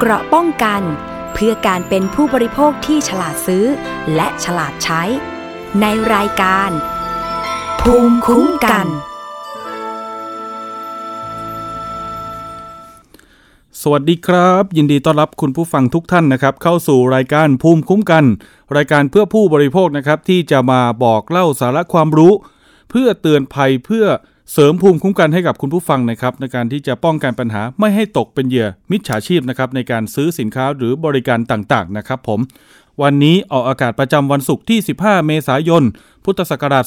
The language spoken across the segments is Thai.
เกราะป้องกัน เพื่อการเป็นผู้บริโภคที่ฉลาดซื้อ และฉลาดใช้ ในรายการ ภูมิคุ้มกัน สวัสดีครับ ยินดีต้อนรับคุณผู้ฟังทุกท่านนะครับ เข้าสู่รายการภูมิคุ้มกัน รายการเพื่อผู้บริโภคนะครับที่จะมาบอกเล่าสาระความรู้ เพื่อเตือนภัยเพื่อ เสริมภูมิคุ้มกันให้กับคุณผู้ฟังนะครับในการที่จะป้องกันปัญหาไม่ให้ตกเป็นเหยื่อมิจฉาชีพนะครับในการซื้อสินค้าหรือบริการต่างๆนะครับผม วันนี้ออกอากาศประจำวันศุกร์ที่ 15 เมษายน พุทธศักราช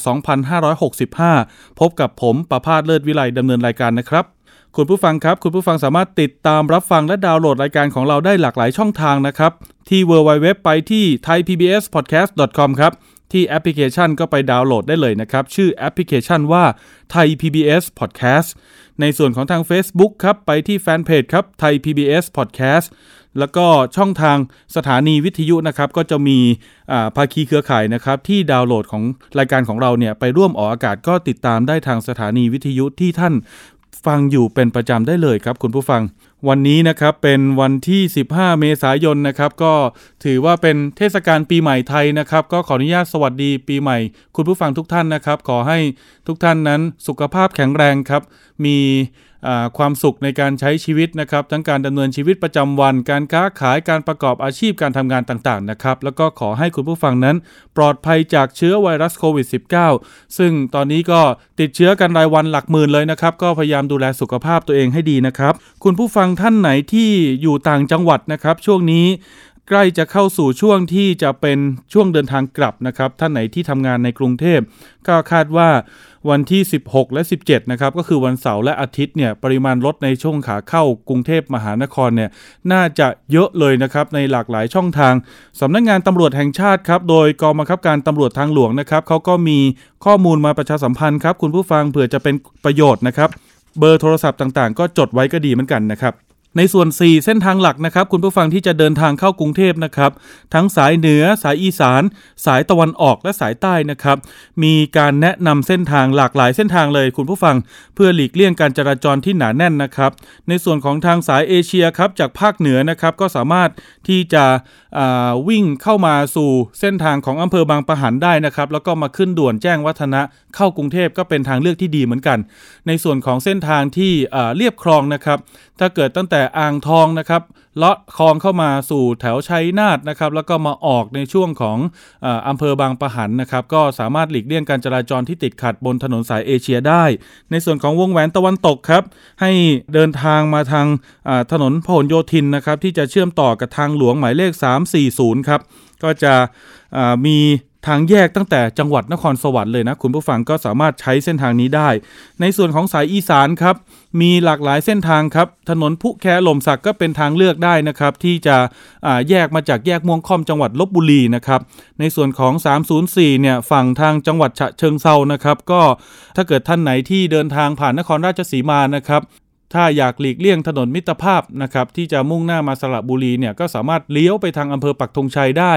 2565 พบกับผมประพาสเลิศวิไลดำเนินรายการนะครับคุณผู้ฟังครับ คุณผู้ฟังสามารถติดตามรับฟังและดาวน์โหลดรายการของเราได้หลากหลายช่องทางนะครับ ที่ www ไปที่ thaipbspodcast.com ครับ ที่แอปพลิเคชันก็ไปดาวน์โหลดได้เลยนะครับ ชื่อแอปพลิเคชันว่า Thai PBS Podcast ในส่วนของทาง Facebook ครับ ไปที่แฟนเพจครับ Thai PBS Podcast แล้วก็ช่องทางสถานีวิทยุนะครับ ก็จะมีภาคีเครือข่ายนะครับ ที่ดาวน์โหลดของรายการของเราเนี่ย ไปร่วมออกอากาศก็ติดตามได้ทางสถานีวิทยุที่ท่านฟังอยู่เป็นประจำได้เลยครับคุณผู้ฟัง วันนี้นะครับเป็นวันที่ 15 เมษายนนะครับ ก็ถือว่าเป็นเทศกาลปีใหม่ไทยนะครับ ก็ขออนุญาตสวัสดีปีใหม่ คุณผู้ฟังทุกท่านนะครับ ขอให้ทุกท่านนั้นสุขภาพแข็งแรงครับ มี ความสุขในการใช้ชีวิตนะครับ ทั้งการดำเนินชีวิตประจำวัน การค้าขายการประกอบอาชีพการทำงานต่างๆนะครับแล้วก็ขอให้คุณผู้ฟังนั้น ปลอดภัยจากเชื้อไวรัสโควิด -19 ซึ่งตอนนี้ก็ติดเชื้อกันรายวันหลักหมื่นเลยนะครับ ก็พยายามดูแลสุขภาพตัวเองให้ดีนะครับ คุณผู้ฟังท่านไหนที่อยู่ต่างจังหวัดนะครับ ช่วงนี้ใกล้จะเข้าสู่ช่วงที่จะเป็นช่วงเดินทางกลับนะครับ ท่านไหนที่ทำงานในกรุงเทพก็คาดว่า วันที่ 16 และ 17 นะครับ ก็คือวันเสาร์และอาทิตย์เนี่ย ปริมาณรถในช่วงขาเข้ากรุงเทพมหานครเนี่ย น่าจะเยอะเลยนะครับ ในหลากหลายช่องทาง สำนักงงานตำรวจแห่งชาติครับ โดยกองบังคับการตำรวจทางหลวงนะครับ เขาก็มีข้อมูลมาประชาสัมพันธ์ครับ คุณผู้ฟังเผื่อจะเป็นประโยชน์นะครับ เบอร์โทรศัพท์ต่างๆ ก็จดไว้ก็ดีเหมือนกันนะครับ ในส่วน 4 เส้นทางหลักนะครับ คุณผู้ฟังที่จะเดินทางเข้ากรุงเทพนะครับ ทั้งสายเหนือสายอีสาน สายตะวันออกและสายใต้นะครับ มีการแนะนำเส้นทางหลากหลายเส้นทางเลยคุณผู้ฟัง เพื่อหลีกเลี่ยงการจราจรที่หนาแน่นนะครับ ในส่วนของทางสายเอเชียครับจากภาคเหนือนะครับก็สามารถที่จะวิ่งเข้ามาสู่เส้นทางของอำเภอบางปะหันได้นะครับแล้วก็มาขึ้นด่วนแจ้งวัฒนะเข้ากรุงเทพก็เป็นทางเลือกที่ดีเหมือนกัน ในส่วนของเส้นทางที่เรียบคลองนะครับ ถ้าเกิดตั้งแต่อ่างทองนะครับเลาะคลองเข้ามาสู่แถวชัยนาทนะครับแล้วก็มาออกในช่วงของอำเภอบางปะหันนะครับก็สามารถหลีกเลี่ยงการจราจรที่ติดขัดบนถนนสายเอเชียได้ ในส่วนของวงแหวนตะวันตกครับให้เดินทางมาทางถนนพหลโยธินนะครับที่จะเชื่อมต่อกับทางหลวงหมายเลข 340 ครับก็จะมี ทางแยกตั้งแต่จังหวัดนครสวรรค์เลยนะ คุณผู้ฟังก็สามารถใช้เส้นทางนี้ได้ ในส่วนของสายอีสานครับ มีหลากหลายเส้นทางครับ ถนนพุแคหล่มสักก็เป็นทางเลือกได้นะครับ ที่จะแยกมาจากแยกม่วงค่อมจังหวัดลบบุรีนะครับ ในส่วนของ 304 เนี่ยฝั่งทางจังหวัดฉะเชิงเซานะครับ ก็ถ้าเกิดท่านไหนที่เดินทางผ่านนครราชสีมานะครับ ถ้าอยากหลีกเลี่ยงถนนมิตรภาพนะครับที่จะมุ่งหน้ามาสระบุรีเนี่ยก็สามารถเลี้ยวไปทางอำเภอปักธงชัยได้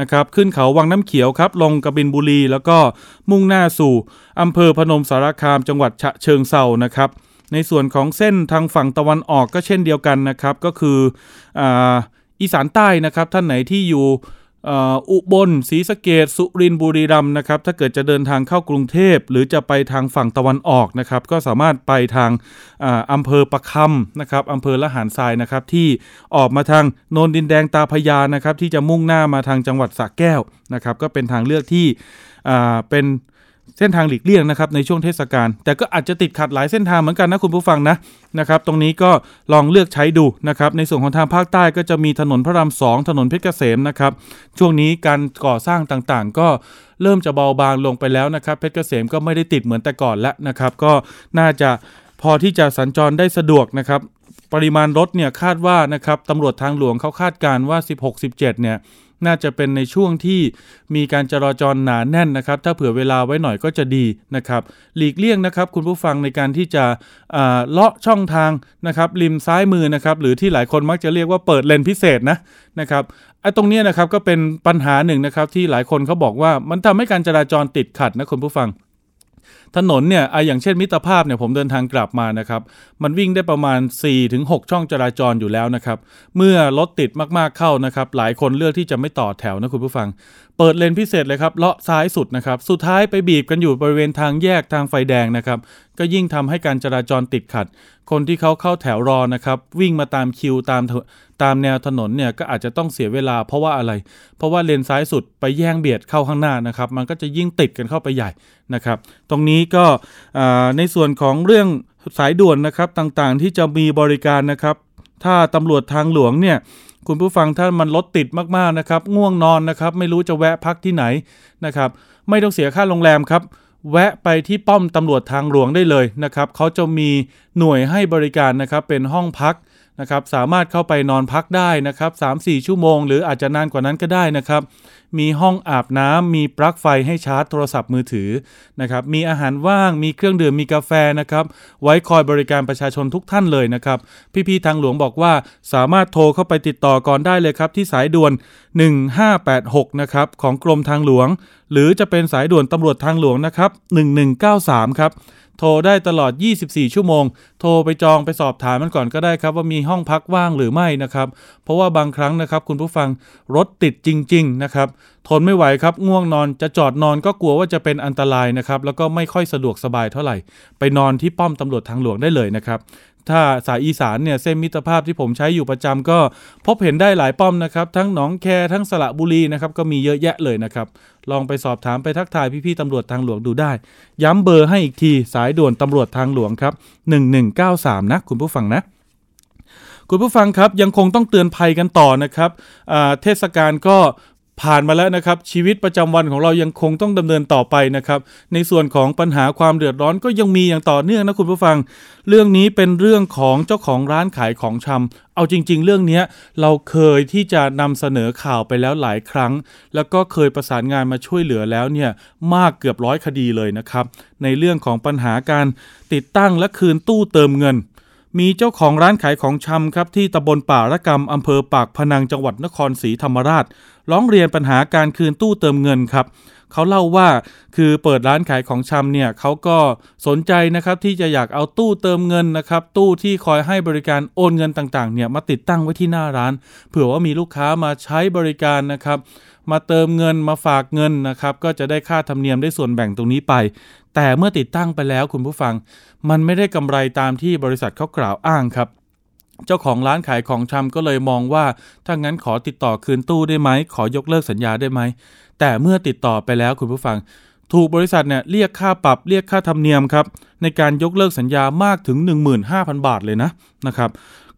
นะครับขึ้นเขาวังน้ำเขียวครับลงกบินบุรี แล้วก็มุ่งหน้าสู่อำเภอพนมสารคามจังหวัดฉะเชิงเซานะครับในส่วนของเส้นทางฝั่งตะวันออกก็เช่นเดียวกันนะครับก็คืออีสานใต้นะครับท่านไหนที่อยู่ อุบลศรีสะเกดสุรินบุรีรัมย์นะครับ ถ้าเกิดจะเดินทางเข้ากรุงเทพ หรือจะไปทางฝั่งตะวันออกนะครับ ก็สามารถไปทางอำเภอประคำนะครับอำเภอละหานทรายนะครับ ที่ออกมาทางโนนดินแดงตาพยานะครับ ที่จะมุ่งหน้ามาทางจังหวัดสระแก้วนะครับ ก็เป็นทางเลือกที่เป็น เส้นทางหลีกเลี่ยงนะครับในช่วงเทศกาลแต่ก็อาจจะติดขัดหลายเส้นทางเหมือนกันนะคุณผู้ฟังนะนะครับตรงนี้ก็ลองเลือกใช้ดูนะครับในส่วนของทางภาคใต้ก็จะมีถนนพระรามสองถนนเพชรเกษมนะครับช่วงนี้การก่อสร้างต่างๆ ก็เริ่มจะเบาบางลงไปแล้วนะครับเพชรเกษมก็ไม่ได้ติดเหมือนแต่ก่อนแล้วนะครับก็น่าจะพอที่จะสัญจรได้สะดวกนะครับ ปริมาณรถเนี่ยคาดว่านะครับตำรวจทางหลวงเขาคาดการว่า 16-17 เนี่ยน่าจะเป็นในช่วงที่มีการจราจรหนาแน่นนะครับ ถ้าเผื่อเวลาไว้หน่อยก็จะดีนะครับ หลีกเลี่ยงนะครับ คุณผู้ฟังในการที่จะเลาะช่องทางนะครับ ริมซ้ายมือนะครับ หรือที่หลายคนมักจะเรียกว่าเปิดเลนพิเศษนะนะครับไอ้ตรงนี้นะครับก็เป็นปัญหาหนึ่งนะครับที่หลายคนเขาบอกว่ามันทำให้การจราจรติดขัดนะคุณผู้ฟัง ถนนเนี่ยไออย่างเช่นมิตรภาพเนี่ยผมเดินทางกลับมานะครับ มันวิ่งได้ประมาณ 4-6 ช่องจราจรอยู่แล้วนะครับ เมื่อรถติดมากๆเข้านะครับ หลายคนเลือกที่จะไม่ต่อแถวนะคุณผู้ฟัง เปิดเลนพิเศษเลยครับเลาะซ้ายสุดนะครับ สุดท้ายไปบีบกันอยู่บริเวณทางแยกทางไฟแดงนะครับ ก็ยิ่งทำให้การจราจรติดขัด คนที่เขาเข้าแถวรอนะครับ วิ่งมาตามคิวตามตามแนวถนนเนี่ยก็อาจจะต้องเสียเวลาเพราะว่าอะไร เพราะว่าเลนซ้ายสุดไปแย่งเบียดเข้าข้างหน้านะครับ มันก็จะยิ่งติดกันเข้าไปใหญ่นะครับ ตรงนี้ก็ในส่วนของเรื่องสายด่วนนะครับต่างๆ ที่จะมีบริการนะครับ ถ้าตำรวจทางหลวงเนี่ยคุณผู้ฟังถ้ามันรถติดมากๆนะครับง่วงนอนนะครับไม่รู้จะแวะพักที่ไหนนะครับไม่ต้องเสียค่าโรงแรมครับแวะไปที่ป้อมตำรวจทางหลวงได้เลยนะครับเขาจะมีหน่วยให้บริการนะครับเป็นห้องพักนะครับสามารถเข้าไปนอนพักได้นะครับ3-4 ชั่วโมง หรืออาจจะนานกว่านั้นก็ได้นะครับ มีห้องอาบน้ำมีปลั๊กไฟให้ชาร์จโทรศัพท์มือถือนะครับมีอาหารว่างมีเครื่องดื่มมีกาแฟนะครับไว้คอยบริการประชาชนทุกท่านเลยนะครับพี่ๆทางหลวงบอกว่าสามารถโทรเข้าไปติดต่อก่อนได้เลยครับที่สายด่วน 1586นะครับของกรมทางหลวง หรือจะเป็นสายด่วนตำรวจทางหลวงนะครับ1193ครับ โทรได้ตลอด 24 ชั่วโมง โทรไปจองไปสอบถามมันก่อนก็ได้ครับ ว่ามีห้องพักว่างหรือไม่นะครับ เพราะว่าบางครั้งนะครับ คุณผู้ฟังรถติดจริง ๆ นะครับ ทนไม่ไหวครับ ง่วงนอนจะจอดนอนก็กลัวว่าจะเป็นอันตรายนะครับ แล้วก็ไม่ค่อยสะดวกสบายเท่าไหร่ ไปนอนที่ป้อมตำรวจทางหลวงได้เลยนะครับ ถ้าสายอีสานเนี่ยเส้นมิตรภาพที่ผมใช้อยู่ประจำก็พบเห็นได้หลายป้อมนะครับ ทั้งหนองแคทั้งสระบุรีนะครับก็มีเยอะแยะเลยนะครับ ลองไปสอบถามไปทักทายพี่ๆตำรวจทางหลวงดูได้ ย้ำเบอร์ให้อีกทีสายด่วนตำรวจทางหลวงครับ 1193 นะ คุณผู้ฟังนะคุณผู้ฟังครับยังคงต้องเตือนภัยกันต่อนะครับเทศกาลก็ ผ่านมาแล้วนะครับ ชีวิตประจำวันของเรายังคงต้องดำเนินต่อไปนะครับ ในส่วนของปัญหาความเดือดร้อนก็ยังมีอย่างต่อเนื่องนะคุณผู้ฟัง เรื่องนี้เป็นเรื่องของเจ้าของร้านขายของชำเอาจริง ๆ เรื่องนี้เราเคยที่จะนำเสนอข่าวไปแล้วหลายครั้ง แล้วก็เคยประสานงานมาช่วยเหลือแล้วเนี่ยมากเกือบร้อยคดีเลยนะครับ ในเรื่องของปัญหาการติดตั้งและคืนตู้เติมเงินมีเจ้าของร้านขายของชำครับที่ตำบลป่าระกรรมอำเภอปากพนังจังหวัดนครศรีธรรมราช ร้องเรียนปัญหาการคืนตู้เติมเงินครับเขาเล่าว่าคือเปิดร้านขายของชำเนี่ยเขาก็สนใจนะครับที่จะอยากเอาตู้เติมเงินนะครับ ตู้ที่คอยให้บริการโอนเงินต่างๆเนี่ยมาติดตั้งไว้ที่หน้าร้าน เผื่อว่ามีลูกค้ามาใช้บริการนะครับ มาเติมเงินมาฝากเงินนะครับ ก็จะได้ค่าธรรมเนียมได้ส่วนแบ่งตรงนี้ไป แต่เมื่อติดตั้งไปแล้วคุณผู้ฟัง มันไม่ได้กำไรตามที่บริษัทเขากล่าวอ้างครับ เจ้าของร้านขายของชำก็เลยมองว่า ถ้างั้นขอติดต่อคืนตู้ได้ไหม ขอยกเลิกสัญญาได้ไหม แต่เมื่อติดต่อไปแล้วคุณผู้ฟัง ถูกบริษัทเนี่ยเรียกค่าปรับเรียกค่าธรรมเนียมครับ ในการยกเลิกสัญญามากถึง 15,000 บาทเลยนะนะครับ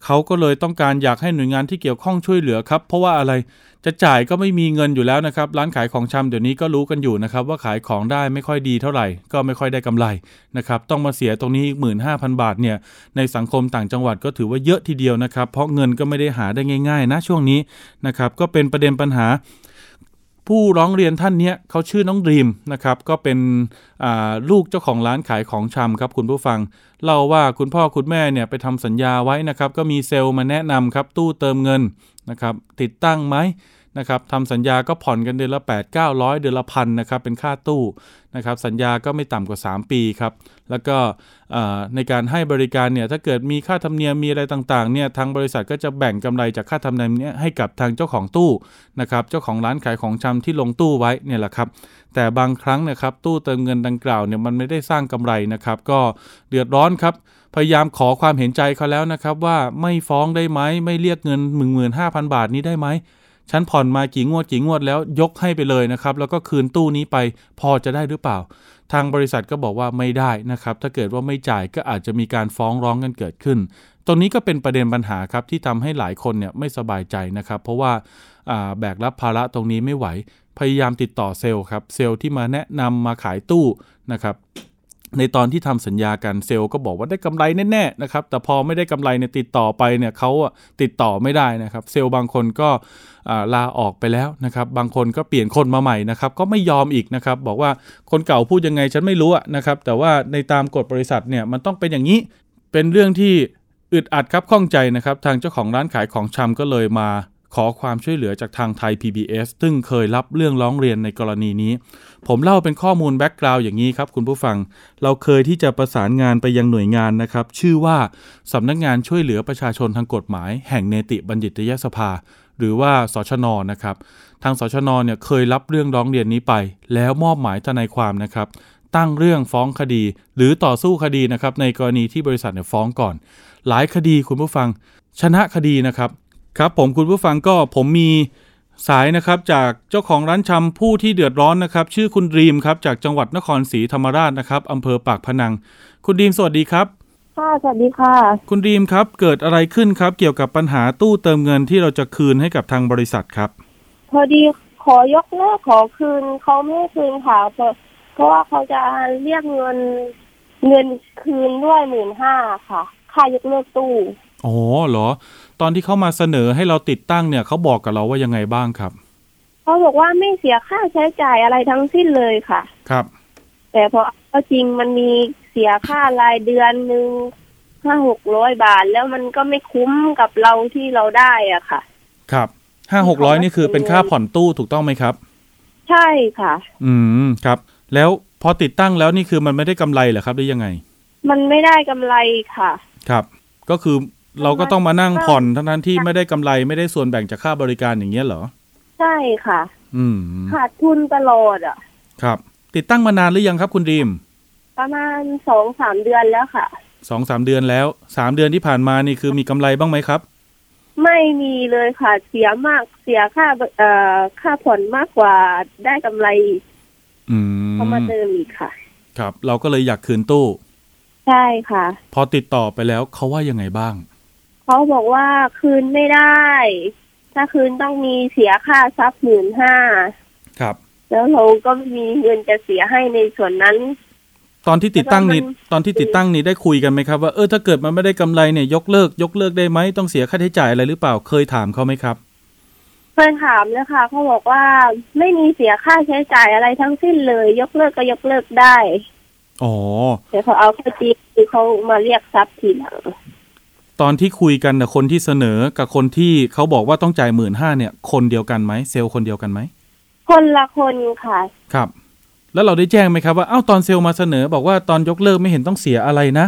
เขาก็เลยต้องการอยากให้หน่วยงานที่เกี่ยวข้องช่วยเหลือครับ เพราะว่าอะไร จะจ่ายก็ไม่มีเงินอยู่แล้วนะครับ ร้านขายของชำเดี๋ยวนี้ก็รู้กันอยู่นะครับ ว่าขายของได้ไม่ค่อยดีเท่าไหร่ ก็ไม่ค่อยได้กำไรนะครับ ต้องมาเสียตรงนี้อีกหมื่นห้าพันบาทเนี่ย ในสังคมต่างจังหวัดก็ถือว่าเยอะทีเดียวนะครับ เพราะเงินก็ไม่ได้หาได้ง่ายๆ นะช่วงนี้นะครับ ก็เป็นประเด็นปัญหา ผู้ร้องเรียนท่านนี้เขาชื่อน้องดีมนะครับ ก็เป็นลูกเจ้าของร้านขายของชำครับคุณผู้ฟังเล่าว่าคุณพ่อคุณแม่เนี่ยไปทำสัญญาไว้นะครับ ก็มีเซลล์มาแนะนำครับตู้เติมเงินนะครับติดตั้งไหม นะครับทำสัญญาก็ผ่อนกันเดือนละ 8 9 0 0 เดือนละพันนะครับเป็นค่าตู้นะครับสัญญาก็ไม่ต่ำกว่า 3 ปีครับแล้วก็ในการให้บริการเนี่ยถ้าเกิดมีค่าธรรมเนียมมีอะไรต่างๆเนี่ยทางบริษัทก็จะแบ่งกำไรจากค่าธรรมเนียมนี้ให้กับทางเจ้าของตู้นะครับเจ้าของร้านขายของชำที่ลงตู้ไว้เนี่ยแหละครับแต่บางครั้งนะครับตู้เติมเงินดังกล่าวเนี่ยมันไม่ได้สร้างกำไรนะครับก็เดือดร้อนครับพยายามขอความเห็นใจเขาแล้วนะครับว่าไม่ฟ้องได้ไหมไม่เรียกเงิน 15,000 บาทนี้ได้ไหม ฉันผ่อนมากี่งวดกี่งวดแล้วยกให้ไปเลยนะครับ แล้วก็คืนตู้นี้ไปพอจะได้หรือเปล่า ทางบริษัทก็บอกว่าไม่ได้นะครับ ถ้าเกิดว่าไม่จ่ายก็อาจจะมีการฟ้องร้องกันเกิดขึ้น ตรงนี้ก็เป็นประเด็นปัญหาครับที่ทำให้หลายคนเนี่ยไม่สบายใจนะครับ เพราะว่าแบกรับภาระตรงนี้ไม่ไหว พยายามติดต่อเซลล์ครับเซลล์ที่มาแนะนำมาขายตู้นะครับในตอนที่ทำสัญญากันเซลล์ก็บอกว่าได้กำไรแน่ๆนะครับแต่พอไม่ได้กำไรเนี่ยติดต่อไปเนี่ยเขาติดต่อไม่ได้นะครับ เซลล์บางคนก็ ลาออกไปแล้วนะครับ บางคนก็เปลี่ยนคนมาใหม่นะครับ ก็ไม่ยอมอีกนะครับ บอกว่าคนเก่าพูดยังไงฉันไม่รู้นะครับ แต่ว่าในตามกฎบริษัทเนี่ยมันต้องเป็นอย่างนี้ เป็นเรื่องที่อึดอัดครับข้องใจนะครับ ทางเจ้าของร้านขายของชำก็เลยมาขอความช่วยเหลือจากทางไทย PBS ซึ่งเคยรับเรื่องร้องเรียนในกรณีนี้ ผมเล่าเป็นข้อมูล background อย่างนี้ครับคุณผู้ฟัง เราเคยที่จะประสานงานไปยังหน่วยงานนะครับ ชื่อว่าสำนักงานช่วยเหลือประชาชนทางกฎหมาย แห่งเนติบัณฑิตยสภา หรือว่าสชนนะครับ ทางสชนเนี่ยเคยรับเรื่องร้องเรียนนี้ไป แล้วมอบหมายทนายความนะครับ ตั้งเรื่องฟ้องคดี หรือต่อสู้คดีนะครับ ในกรณีที่บริษัทเนี่ยฟ้องก่อน หลายคดีคุณผู้ฟังชนะคดีนะครับ ครับผมคุณผู้ฟังก็ผมมีสายนะครับจากเจ้าของร้านชำผู้ที่เดือดร้อนนะครับ ชื่อคุณดีมครับจากจังหวัดนครศรีธรรมราชนะครับอำเภอปากพนัง คุณดีมสวัสดีครับ ค่ะสวัสดีค่ะ คุณดีมครับ เกิดอะไรขึ้นครับ เกี่ยวกับปัญหาตู้เติมเงินที่เราจะคืนให้กับทางบริษัทครับ พอดีขอยกเลิกขอคืนเขาไม่ให้คืนค่ะเพราะเพราะว่าเขาจะเรียกเงินเงินคืนด้วยหมื่นห้าค่ะ ค่ายกเลิกตู้อ๋อเหรอ ตอนที่เขามาเสนอให้เราติดตั้งเนี่ยเขาบอกกับเราว่ายังไงบ้างครับเขาบอกว่าไม่เสียค่าใช้จ่ายอะไรทั้งสิ้นเลยค่ะ ครับ แต่พอเอาจริงมันมี เสียค่ารายเดือนหนึ่งห้าหกร้อยบาท แล้วมันก็ไม่คุ้มกับเราที่เราได้อะค่ะ ครับห้าหกร้อยนี่คือเป็นค่าผ่อนตู้ถูกต้องไหมครับ ใช่ค่ะ อืมครับ แล้วพอติดตั้งแล้วนี่คือมันไม่ได้กำไรเหรอครับหรือยังไง มันไม่ได้กำไรค่ะ ครับ ก็คือเราก็ต้องมานั่งผ่อนทั้งนั้นที่ไม่ได้กำไรไม่ได้ส่วนแบ่งจากค่าบริการอย่างเงี้ยเหรอ ใช่ค่ะ อืมขาดทุนตลอดอะ ครับ ติดตั้งมานานหรือยังครับคุณดีม ประมาณสองสามเดือนแล้วค่ะสองสามเดือนแล้วสามเดือนที่ผ่านมานี่คือมีกำไรบ้างไหมครับ ไม่มีเลยค่ะเสียมากเสียค่าเอ่อค่าผ่อนมากกว่าได้กำไรอืมเขามาเติมอีกค่ะ ครับ เราก็เลยอยากคืนตู้ ใช่ค่ะ พอติดต่อไปแล้วเขาว่ายังไงบ้าง เขาบอกว่าคืนไม่ได้ ถ้าคืนต้องมีเสียค่าทรัพย์หมื่นห้าครับ แล้วเราก็ไม่มีเงินจะเสียให้ในส่วนนั้น ตอนที่ติดตั้งนี่แล้วมันตอนที่ติดตั้งนี่ได้คุยกันไหมครับ ว่าเออถ้าเกิดมันไม่ได้กำไรเนี่ยยกเลิก ยกเลิกได้ไหมต้องเสียค่าใช้จ่ายอะไรหรือเปล่าเคยถามเขาไหมครับเคยถามแล้วค่ะเขาบอกว่าไม่มีเสียค่าใช้จ่ายอะไรทั้งสิ้นเลย ยกเลิกก็ยกเลิกได้อ๋อแต่เขาเอาเข้าจริงคือเขามาเรียกทรัพย์ทีหลังตอนที่คุยกันนะคนที่เสนอกับคนที่เขาบอกว่าต้องจ่ายหมื่นห้าเนี่ย คนเดียวกันไหมเซลล์คนเดียวกันไหมคนละคนค่ะ ครับ แล้วเราได้แจ้งไหมครับว่าอ้าวตอนเซลล์มาเสนอ บอกว่าตอนยกเลิกไม่เห็นต้องเสียอะไรนะ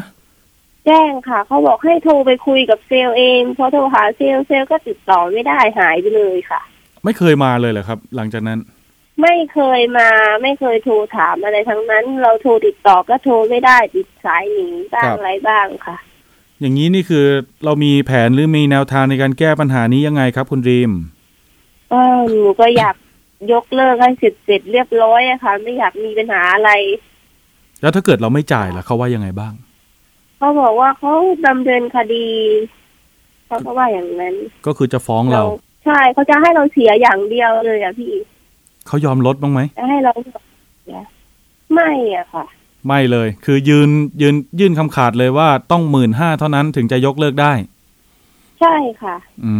แจ้งค่ะ เขาบอกให้โทรไปคุยกับเซลล์เองพอโทรหาเซลล์เซลล์ก็ติดต่อไม่ได้หายไปเลยค่ะ ไม่เคยมาเลยเหรอครับ หลังจากนั้น ไม่เคยมาไม่เคยโทรถามอะไรทั้งนั้น เราโทรติดต่อก็โทรไม่ได้ติดสายหนีบ้างครับอะไรบ้างค่ะ อย่างนี้นี่คือเรามีแผนหรือมีแนวทางในการแก้ปัญหานี้ยังไงครับ คุณรีมก็หนูก็อยาก ยกเลิกให้เสร็จเสร็จเรียบร้อยอะค่ะ ไม่อยากมีปัญหาอะไร แล้วถ้าเกิดเราไม่จ่ายล่ะเขาว่ายังไงบ้าง เขาบอกว่าเขาดำเนินคดีเขาก็ว่าอย่างนั้น ก็คือจะฟ้องเรา ใช่เขาจะให้เราเสียอย่างเดียวเลยอะพี่เขายอมลดบ้างไหมจะให้เราเสียไม่อะค่ะ ไม่เลย คือยืนยืนยื่นคำขาดเลยว่าต้องหมื่นห้าเท่านั้นถึงจะยกเลิกได้ ใช่ค่ะ อื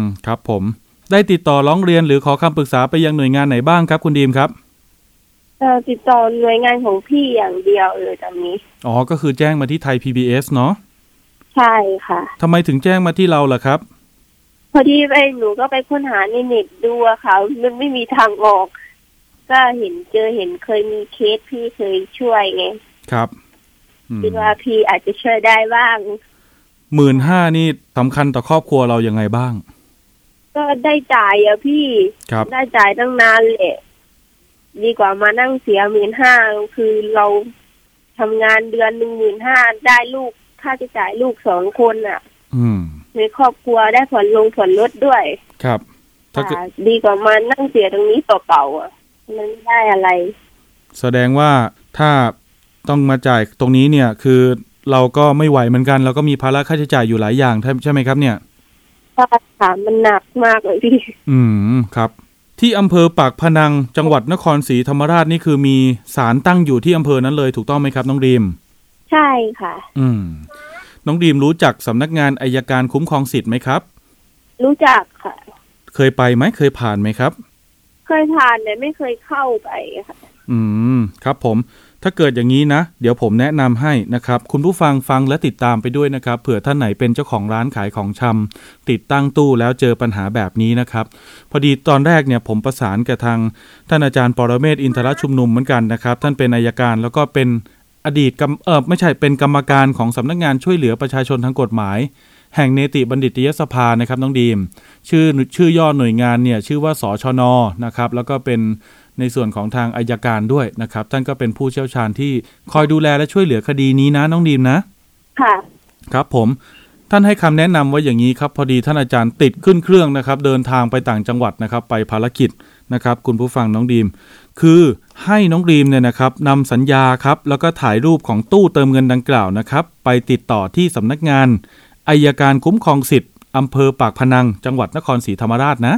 มครับผม ได้ติดต่อร้องเรียนหรือขอคำปรึกษาไปยังหน่วยงานไหนบ้างครับ คุณดีมครับเอ่อติดต่อหน่วยงานของพี่อย่างเดียวเลยตอนนี้ อ๋อ ก็คือแจ้งมาที่ไทย PBS เนาะใช่ค่ะทำไมถึงแจ้งมาที่เราล่ะครับ พอดีไปหนูก็ไปค้นหาในเน็ตดูอะค่ะมันไม่มีทางออก ก็เห็นเจอเห็นเคยมีเคสพี่เคยช่วยไงครับอืมคิดว่าพี่อาจจะช่วยได้บ้าง หมื่นห้านี่สำคัญต่อครอบครัวเรายังไงบ้าง ก็ได้จ่ายอะพี่ครับ ได้จ่ายตั้งนานแหละดีกว่ามานั่งเสียหมื่นห้าคือเราทำงานเดือนหนึ่งหมื่นห้าได้ลูกค่าใช้จ่ายลูกสองคนอะอืมในครอบครัวได้ผ่อนลงผ่อนลดด้วยครับ ถ้าเกิดค่ะดีกว่ามานั่งเสียตรงนี้เปล่าๆอะมันไม่ได้อะไร แสดงว่าถ้าต้องมาจ่ายตรงนี้เนี่ยคือเราก็ไม่ไหวเหมือนกัน เราก็มีภาระค่าใช้จ่ายอยู่หลายอย่างใช่ใช่ไหมครับเนี่ย ค่าถามมันหนักมากเลยพี่ อืมครับ ที่อำเภอปากพนังจังหวัดนครศรีธรรมราชนี่คือมีศาลตั้งอยู่ที่อำเภอนั้นเลยถูกต้องไหมครับน้องดีม ใช่ค่ะ อืม น้องดีมรู้จักสำนักงานอายการคุ้มครองสิทธิ์ไหมครับ รู้จักค่ะ เคยไปไหมเคยผ่านไหมครับ เคยผ่านแต่ไม่เคยเข้าไปค่ะ อืม ครับผม ถ้าเกิดอย่างนี้นะ เดี๋ยวผมแนะนำให้นะครับ คุณผู้ฟังฟังและติดตามไปด้วยนะครับ เผื่อท่านไหนเป็นเจ้าของร้านขายของชำติดตั้งตู้แล้วเจอปัญหาแบบนี้นะครับ พอดีตอนแรกเนี่ยผมประสานกับทางท่านอาจารย์ปรเมศอินทรชุมนุมเหมือนกันนะครับ ท่านเป็นอายการแล้วก็เป็นอดีตกรรมเออไม่ใช่เป็นกรรมการของสำนักงานช่วยเหลือประชาชนทางกฎหมาย แห่งเนติบัณฑิตยสภานะครับน้องดีม ชื่อชื่อย่อหน่วยงานเนี่ยชื่อว่าสชนนะครับ แล้วก็เป็น ในส่วนของทางอายการด้วยนะครับ ท่านก็เป็นผู้เชี่ยวชาญที่คอยดูแลและช่วยเหลือคดีนี้นะน้องดีมนะ ค่ะ ครับผมท่านให้คำแนะนำไว้อย่างนี้ครับ พอดีท่านอาจารย์ติดขึ้นเครื่องนะครับ เดินทางไปต่างจังหวัดนะครับ ไปภารกิจนะครับ คุณผู้ฟังน้องดีม คือให้น้องดีมเนี่ยนะครับนำสัญญาครับ แล้วก็ถ่ายรูปของตู้เติมเงินดังกล่าวนะครับ ไปติดต่อที่สำนักงานอายการคุ้มครองสิทธิ์อำเภอปากพนัง จังหวัดนครศรีธรรมราชนะ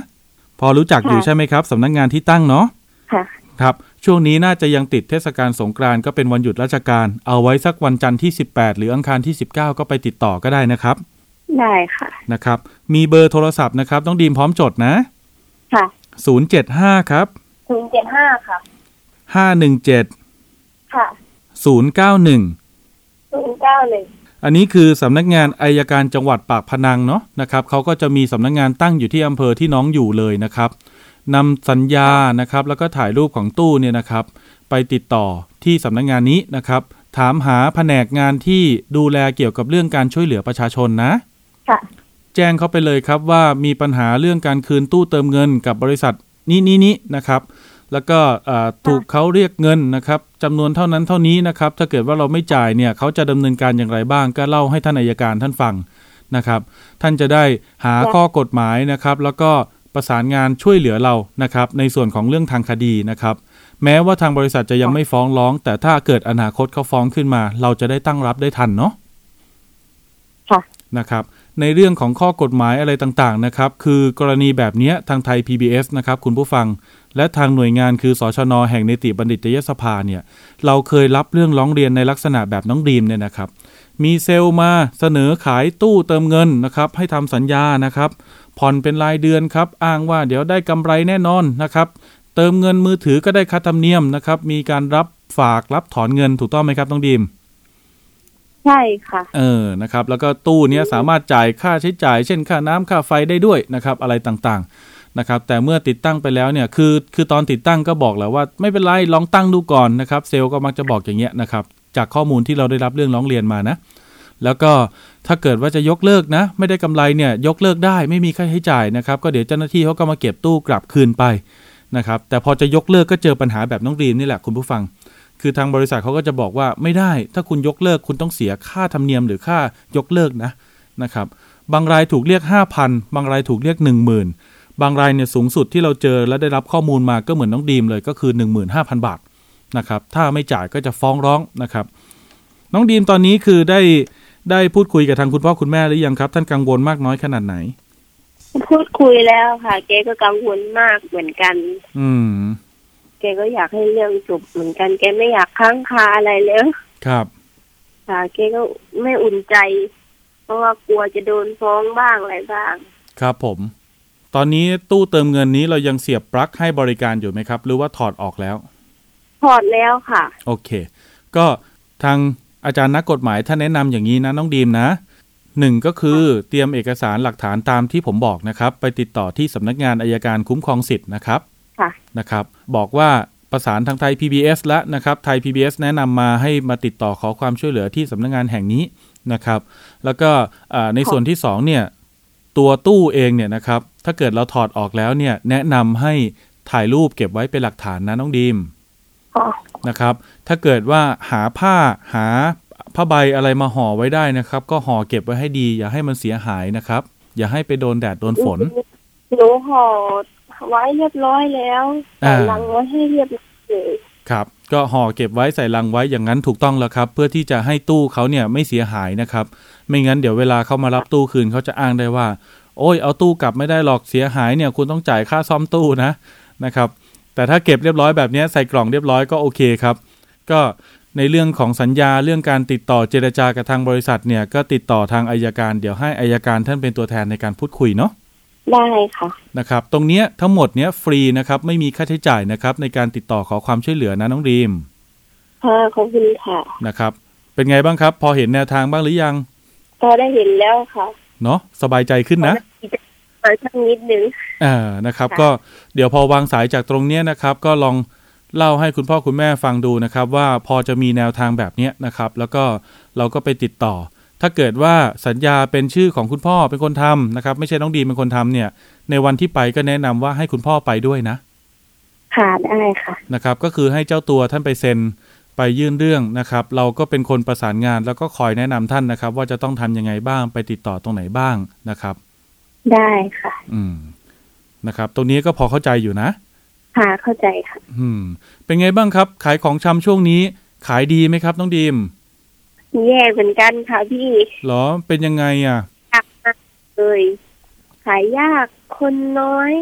พอรู้จักอยู่ค่ะใช่ไหมครับสำนักงานที่ตั้งเนาะ ค่ะ ครับ ช่วงนี้น่าจะยังติดเทศกาลสงกรานต์ก็เป็นวันหยุดราชการ เอาไว้สักวันจันทร์ที่ 18 หรืออังคารที่ 19 ก็ไปติดต่อก็ได้นะครับ ได้ค่ะ นะครับ มีเบอร์โทรศัพท์นะครับ ต้องดีมพร้อมจดนะ ค่ะ 075 ครับ ศูนย์เจ็ดห้าค่ะ 517 ค่ะ091 ศูนย์เก้าหนึ่งอันนี้คือสำนักงานอายการจังหวัดปากพนังเนาะนะครับเขาก็จะมีสำนักงานตั้งอยู่ที่อำเภอที่น้องอยู่เลยนะครับ นำสัญญานะครับ แล้วก็ถ่ายรูปของตู้เนี่ยนะครับ ไปติดต่อที่สำนักงานนี้นะครับ ถามหาแผนกงานที่ดูแลเกี่ยวกับเรื่องการช่วยเหลือประชาชนนะค่ะแจ้งเขาไปเลยครับว่ามีปัญหาเรื่องการคืนตู้เติมเงินกับบริษัทนี้นี้นี้นะครับ แล้วก็อ่าถูกเขาเรียกเงินนะครับจำนวนเท่านั้นเท่านี้นะครับ ถ้าเกิดว่าเราไม่จ่ายเนี่ยเขาจะดำเนินการอย่างไรบ้าง ก็เล่าให้ท่านอายการท่านฟังนะครับ ท่านจะได้หาข้อกฎหมายนะครับ แล้วก็ ประสานงานช่วยเหลือเรานะครับ ในส่วนของเรื่องทางคดีนะครับ แม้ว่าทางบริษัทจะยังไม่ฟ้องร้อง แต่ถ้าเกิดอนาคตเขาฟ้องขึ้นมา เราจะได้ตั้งรับได้ทันเนาะค่ะนะครับ ในเรื่องของข้อกฎหมายอะไรต่างๆนะครับ คือกรณีแบบเนี้ยทางไทย PBS นะครับ คุณผู้ฟังและทางหน่วยงานคือสชนแห่งนิติบัณฑิตยสภาเนี่ย เราเคยรับเรื่องร้องเรียนในลักษณะแบบน้องดีมเนี่ยนะครับ มีเซลล์มาเสนอขายตู้เติมเงินนะครับ ให้ทำสัญญานะครับ ผ่อนเป็นรายเดือนครับ อ้างว่าเดี๋ยวได้กำไรแน่นอนนะครับ เติมเงินมือถือก็ได้ค่าธรรมเนียมนะครับ มีการรับฝากรับถอนเงินถูกต้องไหมครับน้องดีมใช่ค่ะ เออนะครับ แล้วก็ตู้เนี้ยสามารถจ่ายค่าใช้จ่าย เช่นค่าน้ำค่าไฟได้ด้วยนะครับ อะไรต่างๆนะครับ แต่เมื่อติดตั้งไปแล้วเนี่ยคือคือตอนติดตั้งก็บอกแล้วว่า ไม่เป็นไรลองตั้งดูก่อนนะครับ เซลล์ก็มักจะบอกอย่างเงี้ยนะครับ จากข้อมูลที่เราได้รับเรื่องร้องเรียนมานะ แล้วก็ถ้าเกิดว่าจะยกเลิกนะ ไม่ได้กำไรเนี่ยยกเลิกได้ไม่มีค่าใช้จ่ายนะครับ ก็เดี๋ยวเจ้าหน้าที่เขาก็มาเก็บตู้กลับคืนไปนะครับ แต่พอจะยกเลิกก็เจอปัญหาแบบน้องรีมนี่แหละคุณผู้ฟัง คือทางบริษัทเขาก็จะบอกว่าไม่ได้ ถ้าคุณยกเลิกคุณต้องเสียค่าธรรมเนียมหรือค่ายกเลิกนะนะครับ บางรายถูกเรียก 5,000 บางรายถูกเรียก 10,000 บางรายเนี่ยสูงสุดที่เราเจอและได้รับข้อมูลมาก็เหมือนน้องดีมเลยก็คือ 15,000 บาทนะครับ ถ้าไม่จ่ายก็จะฟ้องร้องนะครับ น้องดีมตอนนี้คือได้ ได้พูดคุยกับทางคุณพ่อคุณแม่หรือยังครับ ท่านกังวลมากน้อยขนาดไหน พูดคุยแล้วค่ะแกก็กังวลมากเหมือนกัน อืม แกก็อยากให้เรื่องจบเหมือนกัน แกไม่อยากค้างคาอะไรแล้วครับ ค่ะแกก็ไม่อุ่นใจ เพราะว่ากลัวจะโดนฟ้องบ้างอะไรบ้าง ครับผม ตอนนี้ตู้เติมเงินนี้เรายังเสียบปลั๊กให้บริการอยู่ไหมครับ หรือว่าถอดออกแล้ว ถอดแล้วค่ะ โอเค ก็ทาง อาจารย์นักกฎหมายท่านแนะนำอย่างนี้นะน้องดีมนะหนึ่งก็คือเตรียมเอกสารหลักฐานตามที่ผมบอกนะครับ ไปติดต่อที่สำนักงานอายการคุ้มครองสิทธิ์นะครับค่ะนะครับ บอกว่าประสานทางไทย PBS แล้วนะครับไทย PBS แนะนำมาให้มาติดต่อขอความช่วยเหลือที่สำนักงานแห่งนี้นะครับ แล้วก็อ่าในส่วนที่สองเนี่ยตัวตู้เองเนี่ยนะครับ ถ้าเกิดเราถอดออกแล้วเนี่ยแนะนำให้ถ่ายรูปเก็บไว้เป็นหลักฐานนะน้องดีมอ๋อนะครับ ถ้าเกิดว่าหาผ้าหาผ้าใบอะไรมาห่อไว้ได้นะครับ ก็ห่อเก็บไว้ให้ดี อย่าให้มันเสียหายนะครับ อย่าให้ไปโดนแดดโดนฝนหนูห่อไว้เรียบร้อยแล้วอ่าใส่ลังไว้ให้เรียบร้อยเลยครับ ก็ห่อเก็บไว้ใส่ลังไว้อย่างนั้นถูกต้องแล้วครับ เพื่อที่จะให้ตู้เขาเนี่ยไม่เสียหายนะครับ ไม่งั้นเดี๋ยวเวลาเขามารับตู้คืนเขาจะอ้างได้ว่า โอ้ยเอาตู้กลับไม่ได้หรอกเสียหายเนี่ยคุณต้องจ่ายค่าซ่อมตู้นะนะครับ แต่ถ้าเก็บเรียบร้อยแบบเนี้ยใส่กล่องเรียบร้อยก็โอเคครับ ก็ในเรื่องของสัญญาเรื่องการติดต่อเจรจากับทางบริษัทเนี่ยก็ติดต่อทางอายการ เดี๋ยวให้อายการท่านเป็นตัวแทนในการพูดคุยเนาะได้ค่ะนะครับ ตรงเนี้ยทั้งหมดเนี้ยฟรีนะครับ ไม่มีค่าใช้จ่ายนะครับ ในการติดต่อขอความช่วยเหลือนะน้องรีมค่ะขอบคุณค่ะนะครับ เป็นไงบ้างครับ พอเห็นแนวทางบ้างหรือยัง พอได้เห็นแล้วค่ะเนาะสบายใจขึ้นนะขอสักนิดนึงอ่านะครับค่ะก็เดี๋ยวพอวางสายจากตรงเนี้ยนะครับ ก็ลอง เล่าให้คุณพ่อคุณแม่ฟังดูนะครับ ว่าพอจะมีแนวทางแบบเนี้ยนะครับ แล้วก็เราก็ไปติดต่อ ถ้าเกิดว่าสัญญาเป็นชื่อของคุณพ่อเป็นคนทำนะครับ ไม่ใช่น้องดีมเป็นคนทำเนี่ย ในวันที่ไปก็แนะนำว่าให้คุณพ่อไปด้วยนะ ค่ะได้ค่ะนะครับ ก็คือให้เจ้าตัวท่านไปเซ็นไปยื่นเรื่องนะครับ เราก็เป็นคนประสานงาน แล้วก็คอยแนะนำท่านนะครับ ว่าจะต้องทำยังไงบ้างไปติดต่อตรงไหนบ้างนะครับ ได้ค่ะ อืมนะครับ ตรงนี้ก็พอเข้าใจอยู่นะ ค่ะเข้าใจค่ะ อืม เป็นไงบ้างครับ ขายของชำช่วงนี้ ขายดีไหมครับน้องดีมแย่เหมือนกันค่ะพี่หรอเป็นยังไงอะยากมากเลยขายยากคนน้อย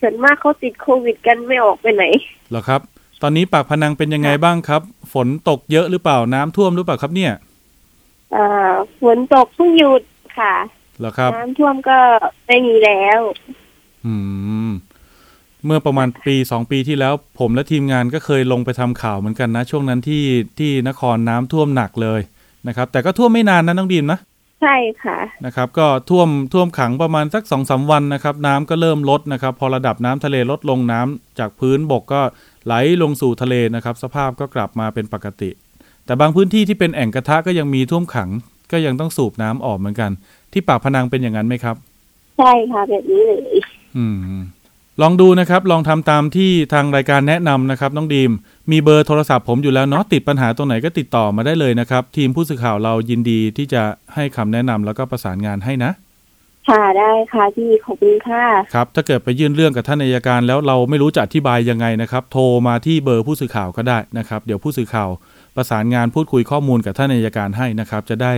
ส่วนมากเขาติดโควิดกันไม่ออกไปไหนเหรอครับ ตอนนี้ปากพนังเป็นยังไงบ้างครับ ฝนตกเยอะหรือเปล่าน้ำท่วมหรือเปล่าครับเนี่ยอ่าฝนตกเพิ่งหยุดค่ะเหรอครับ น้ำท่วมก็ไม่มีแล้ว อืม เมื่อประมาณปีสองปีที่แล้ว ผมและทีมงานก็เคยลงไปทำข่าวเหมือนกันนะ ช่วงนั้นที่ที่นครน้ำท่วมหนักเลยนะครับ แต่ก็ท่วมไม่นานนะน้องดีมนะใช่ค่ะนะครับ ก็ท่วมท่วมขังประมาณสักสองสาวันนะครับ น้ำก็เริ่มลดนะครับ พอระดับน้ำทะเลลดลงน้ำจากพื้นบกก็ไหลลงสู่ทะเลนะครับ สภาพก็กลับมาเป็นปกติ แต่บางพื้นที่ที่เป็นแอ่งกระทะก็ยังมีท่วมขัง ก็ยังต้องสูบน้ำออกเหมือนกัน ที่ปากพนังเป็นอย่างนั้นไหมครับ ใช่ค่ะแบบนี้เลย อืม ลองดูนะครับ ลองทำตามที่ทางรายการแนะนำนะครับน้องดีม มีเบอร์โทรศัพท์ผมอยู่แล้วเนาะติดปัญหาตรงไหนก็ติดต่อมาได้เลยนะครับ ทีมผู้สื่อข่าวเรายินดีที่จะให้คำแนะนำแล้วก็ประสานงานให้นะ ค่ะได้ค่ะพี่ขอบคุณค่ะครับถ้าเกิดไปยื่นเรื่องกับท่านอัยการ แล้วเราไม่รู้จะอธิบายยังไงนะครับ โทรมาที่เบอร์ผู้สื่อข่าวก็ได้นะครับ เดี๋ยวผู้สื่อข่าวประสานงานพูดคุยข้อมูลกับท่านอัยการให้นะครับ จะได้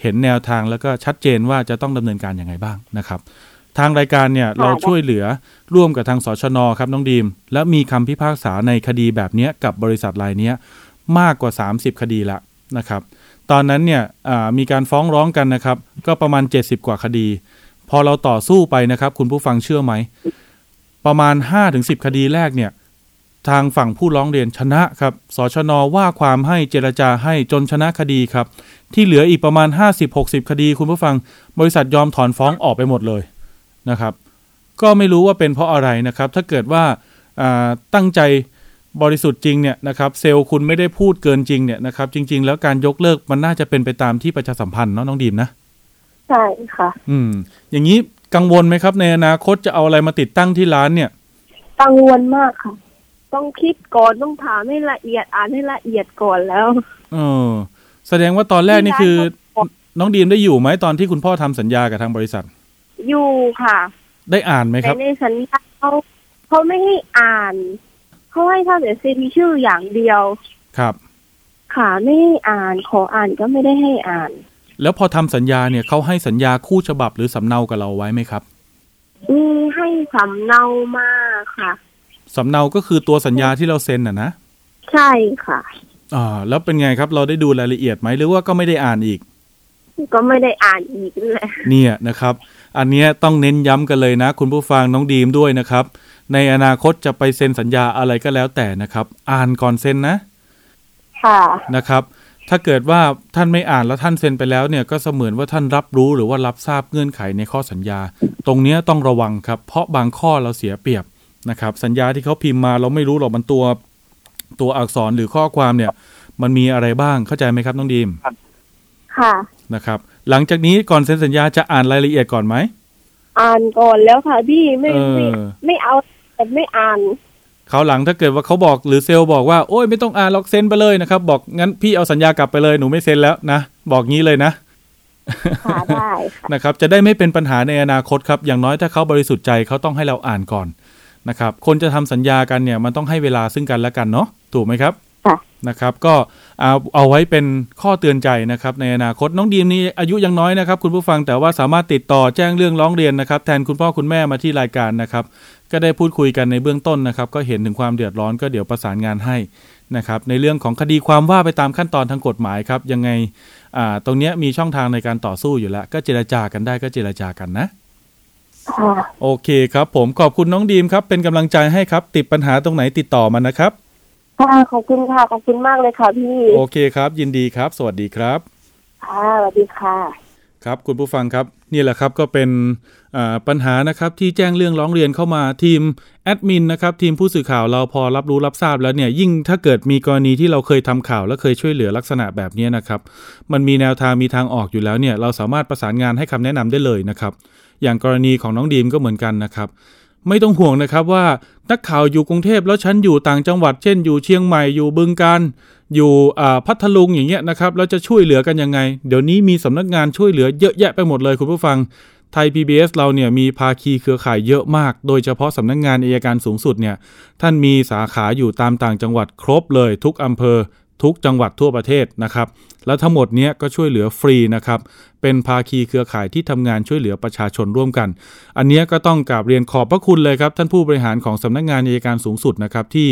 เห็นแนวทางแล้วก็ชัดเจนว่าจะต้องดำเนินการยังไงบ้างนะครับ ทางรายการเนี่ยเราช่วยเหลือร่วมกับทางสชนครับน้องดีม และมีคำพิพากษาในคดีแบบเนี้ยกับบริษัทรายเนี้ยมากกว่า 30 คดีละนะครับ ตอนนั้นเนี่ยอ่ามีการฟ้องร้องกันนะครับ ก็ประมาณ 70 กว่าคดี พอเราต่อสู้ไปนะครับ คุณผู้ฟังเชื่อไหม ประมาณ 5-10 คดีแรกเนี่ยทางฝั่งผู้ร้องเรียนชนะครับ สชนว่าความให้เจรจาให้จนชนะคดีครับ ที่เหลืออีกประมาณ 50-60 คดี คุณผู้ฟัง บริษัทยอมถอนฟ้องออกไปหมดเลย นะครับ ก็ไม่รู้ว่าเป็นเพราะอะไรนะครับ ถ้าเกิดว่าอ่าตั้งใจบริสุทธิ์จริงเนี่ยนะครับเซลล์คุณไม่ได้พูดเกินจริงเนี่ยนะครับ จริง ๆ แล้วการยกเลิกมันน่าจะเป็นไปตามที่ประชาสัมพันธ์เนาะน้องดีมนะใช่ค่ะ อืม อย่างนี้กังวลไหมครับ ในอนาคตจะเอาอะไรมาติดตั้งที่ร้านเนี่ย กังวลมากค่ะ ต้องคิดก่อนต้องถามให้ละเอียดอ่านให้ละเอียดก่อนแล้วเออแสดงว่าตอนแรกนี่คือ น้องดีมได้อยู่ไหมตอนที่คุณพ่อทำสัญญากับทางบริษัท อยู่ค่ะ ได้อ่านไหมคแต่รับ ในสัญญาเขาเขาไม่ให้อ่านเขาให้เท่าแต่เซ็นชื่ออย่างเดียวครับ ค่ะไม่ให้อ่านขออ่านก็ไม่ได้ให้อ่าน แล้วพอทำสัญญาเนี่ยเขาให้สัญญาคู่ฉบับหรือสำเนากับเราไว้ไหมครับมีให้สำเนามาค่ะสำเนาก็คือตัวสัญญาที่เราเซ็นน่ะนะใช่ค่ะอ่าแล้วเป็นไงครับ เราได้ดูรายละเอียดไหมหรือว่าก็ไม่ได้อ่านอีก ก็ไม่ได้อ่านอีกนั่นแหละเนี่ยนะครับ อันเนี้ยต้องเน้นย้ำกันเลยนะ คุณผู้ฟังน้องดีมด้วยนะครับ ในอนาคตจะไปเซ็นสัญญาอะไรก็แล้วแต่นะครับ อ่านก่อนเซ็นนะ ค่ะนะครับ ถ้าเกิดว่าท่านไม่อ่านแล้วท่านเซ็นไปแล้วเนี่ยก็เสมือนว่าท่านรับรู้หรือว่ารับทราบเงื่อนไขในข้อสัญญา ตรงเนี้ยต้องระวังครับ เพราะบางข้อเราเสียเปรียบนะครับ สัญญาที่เขาพิมพ์มาเราไม่รู้หรอกมันตัวตัวอักษรหรือข้อความเนี่ย มันมีอะไรบ้างเข้าใจไหมครับน้องดีมค่ะนะครับ หลังจากนี้ก่อนเซ็นสัญญาจะอ่านรายละเอียดก่อนไหมอ่านก่อนแล้วค่ะพี่ไม่เอไม่อไม่เอาแต่ไม่อ่านเขาวหลังถ้าเกิดว่าเขาบอกหรือเซลล์บอกว่าโอ้ยไม่ต้องอ่านล็อกเซ็นไปเลยนะครับ บอกงั้นพี่เอาสัญญากลับไปเลยหนูไม่เซ็นแล้วนะบอกงี้เลยนะค่ะได้ค่ะนะครับ จะได้ไม่เป็นปัญหาในอนาคตครับ อย่างน้อยถ้าเขาบริสุทธิ์ใจเขาต้องให้เราอ่านก่อนนะครับ คนจะทำสัญญากันเนี่ยมันต้องให้เวลาซึ่งกันและกันเนาะถูกไหมครับค่ะนะครับ ก็ เอาเอาไว้เป็นข้อเตือนใจนะครับในอนาคตน้องดีมนี่อายุยังน้อยนะครับคุณผู้ฟังแต่ว่าสามารถติดต่อแจ้งเรื่องร้องเรียนนะครับ แทนคุณพ่อคุณแม่มาที่รายการนะครับ ก็ได้พูดคุยกันในเบื้องต้นนะครับ ก็เห็นถึงความเดือดร้อนก็เดี๋ยวประสานงานให้นะครับ ในเรื่องของคดีความว่าไปตามขั้นตอนทางกฎหมายครับ ยังไงอ่าตรงเนี้ยมีช่องทางในการต่อสู้อยู่แล้ว ก็เจรจากันได้ก็เจรจากันนะค่ะโอเคครับ ผมขอบคุณน้องดีมครับ เป็นกำลังใจให้ครับ ติดปัญหาตรงไหนติดต่อมานะครับ ค่ะขอบคุณค่ะขอบคุณมากเลยค่ะพี่โอเคครับ ยินดีครับ สวัสดีครับค่ะสวัสดีค่ะ ครับคุณผู้ฟังครับนี่แหละครับก็เป็นอ่าปัญหานะครับที่แจ้งเรื่องร้องเรียนเข้ามาทีมแอดมินนะครับทีมผู้สื่อข่าวเราพอรับรู้รับทราบแล้วเนี่ยยิ่งถ้าเกิดมีกรณีที่เราเคยทำข่าวและเคยช่วยเหลือลักษณะแบบนี้นะครับมันมีแนวทางมีทางออกอยู่แล้วเนี่ยเราสามารถประสานงานให้คำแนะนำได้เลยนะครับอย่างกรณีของน้องดีมก็เหมือนกันนะครับ ไม่ต้องห่วงนะครับว่านักข่าวอยู่กรุงเทพแล้วฉันอยู่ต่างจังหวัด เช่นอยู่เชียงใหม่อยู่บึงการอยู่อ่าพัทลุงอย่างเงี้ยนะครับแล้วจะช่วยเหลือกันยังไง เดี๋ยวนี้มีสำนักงานช่วยเหลือเยอะแยะไปหมดเลยคุณผู้ฟังไทย PBS เราเนี่ยมีภาคีเครือข่ายเยอะมาก โดยเฉพาะสำนักงานอายการสูงสุดเนี่ยท่านมีสาขาอยู่ตามต่างจังหวัดครบเลยทุกอำเภอ ทุกจังหวัดทั่วประเทศนะครับ แล้วทั้งหมดนี้ก็ช่วยเหลือฟรีนะครับ เป็นภาคีเครือข่ายที่ทำงานช่วยเหลือประชาชนร่วมกัน อันนี้ก็ต้องกราบเรียนขอบพระคุณเลยครับ ท่านผู้บริหารของสำนักงานอัยการสูงสุดนะครับที่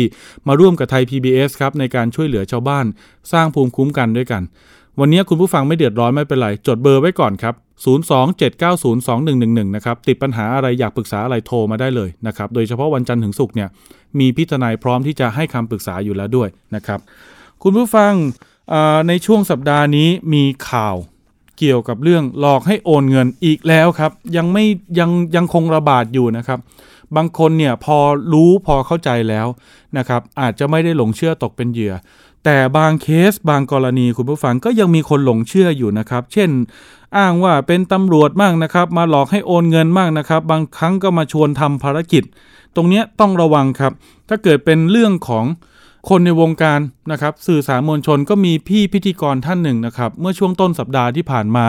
มาร่วมกับไทย PBS ครับในการช่วยเหลือชาวบ้าน สร้างภูมิคุ้มกันด้วยกัน วันนี้คุณผู้ฟังไม่เดือดร้อนไม่เป็นไร จดเบอร์ไว้ก่อนครับ027902111 นะครับ ติดปัญหาอะไรอยากปรึกษาอะไรโทรมาได้เลยนะครับ โดยเฉพาะวันจันทร์ถึงศุกร์เนี่ยมีพิจารณาพร้อมที่จะให้คำปรึกษาอยู่แล้วด้วยนะครับ คุณผู้ฟังในช่วงสัปดาห์นี้มีข่าวเกี่ยวกับเรื่องหลอกให้โอนเงินอีกแล้วครับ ยังไม่ยังยังคงระบาดอยู่นะครับ บางคนเนี่ยพอรู้พอเข้าใจแล้วนะครับ อาจจะไม่ได้หลงเชื่อตกเป็นเหยื่อ แต่บางเคสบางกรณีคุณผู้ฟังก็ยังมีคนหลงเชื่ออยู่นะครับ เช่น อ้างว่าเป็นตำรวจมั่งนะครับ มาหลอกให้โอนเงินมั่งนะครับ บางครั้งก็มาชวนทำภารกิจ ตรงเนี้ยต้องระวังครับ ถ้าเกิดเป็นเรื่องของ คนในวงการนะครับสื่อสารมวลชนก็มีพี่พิธีกรท่านหนึ่งนะครับ เมื่อช่วงต้นสัปดาห์ที่ผ่านมา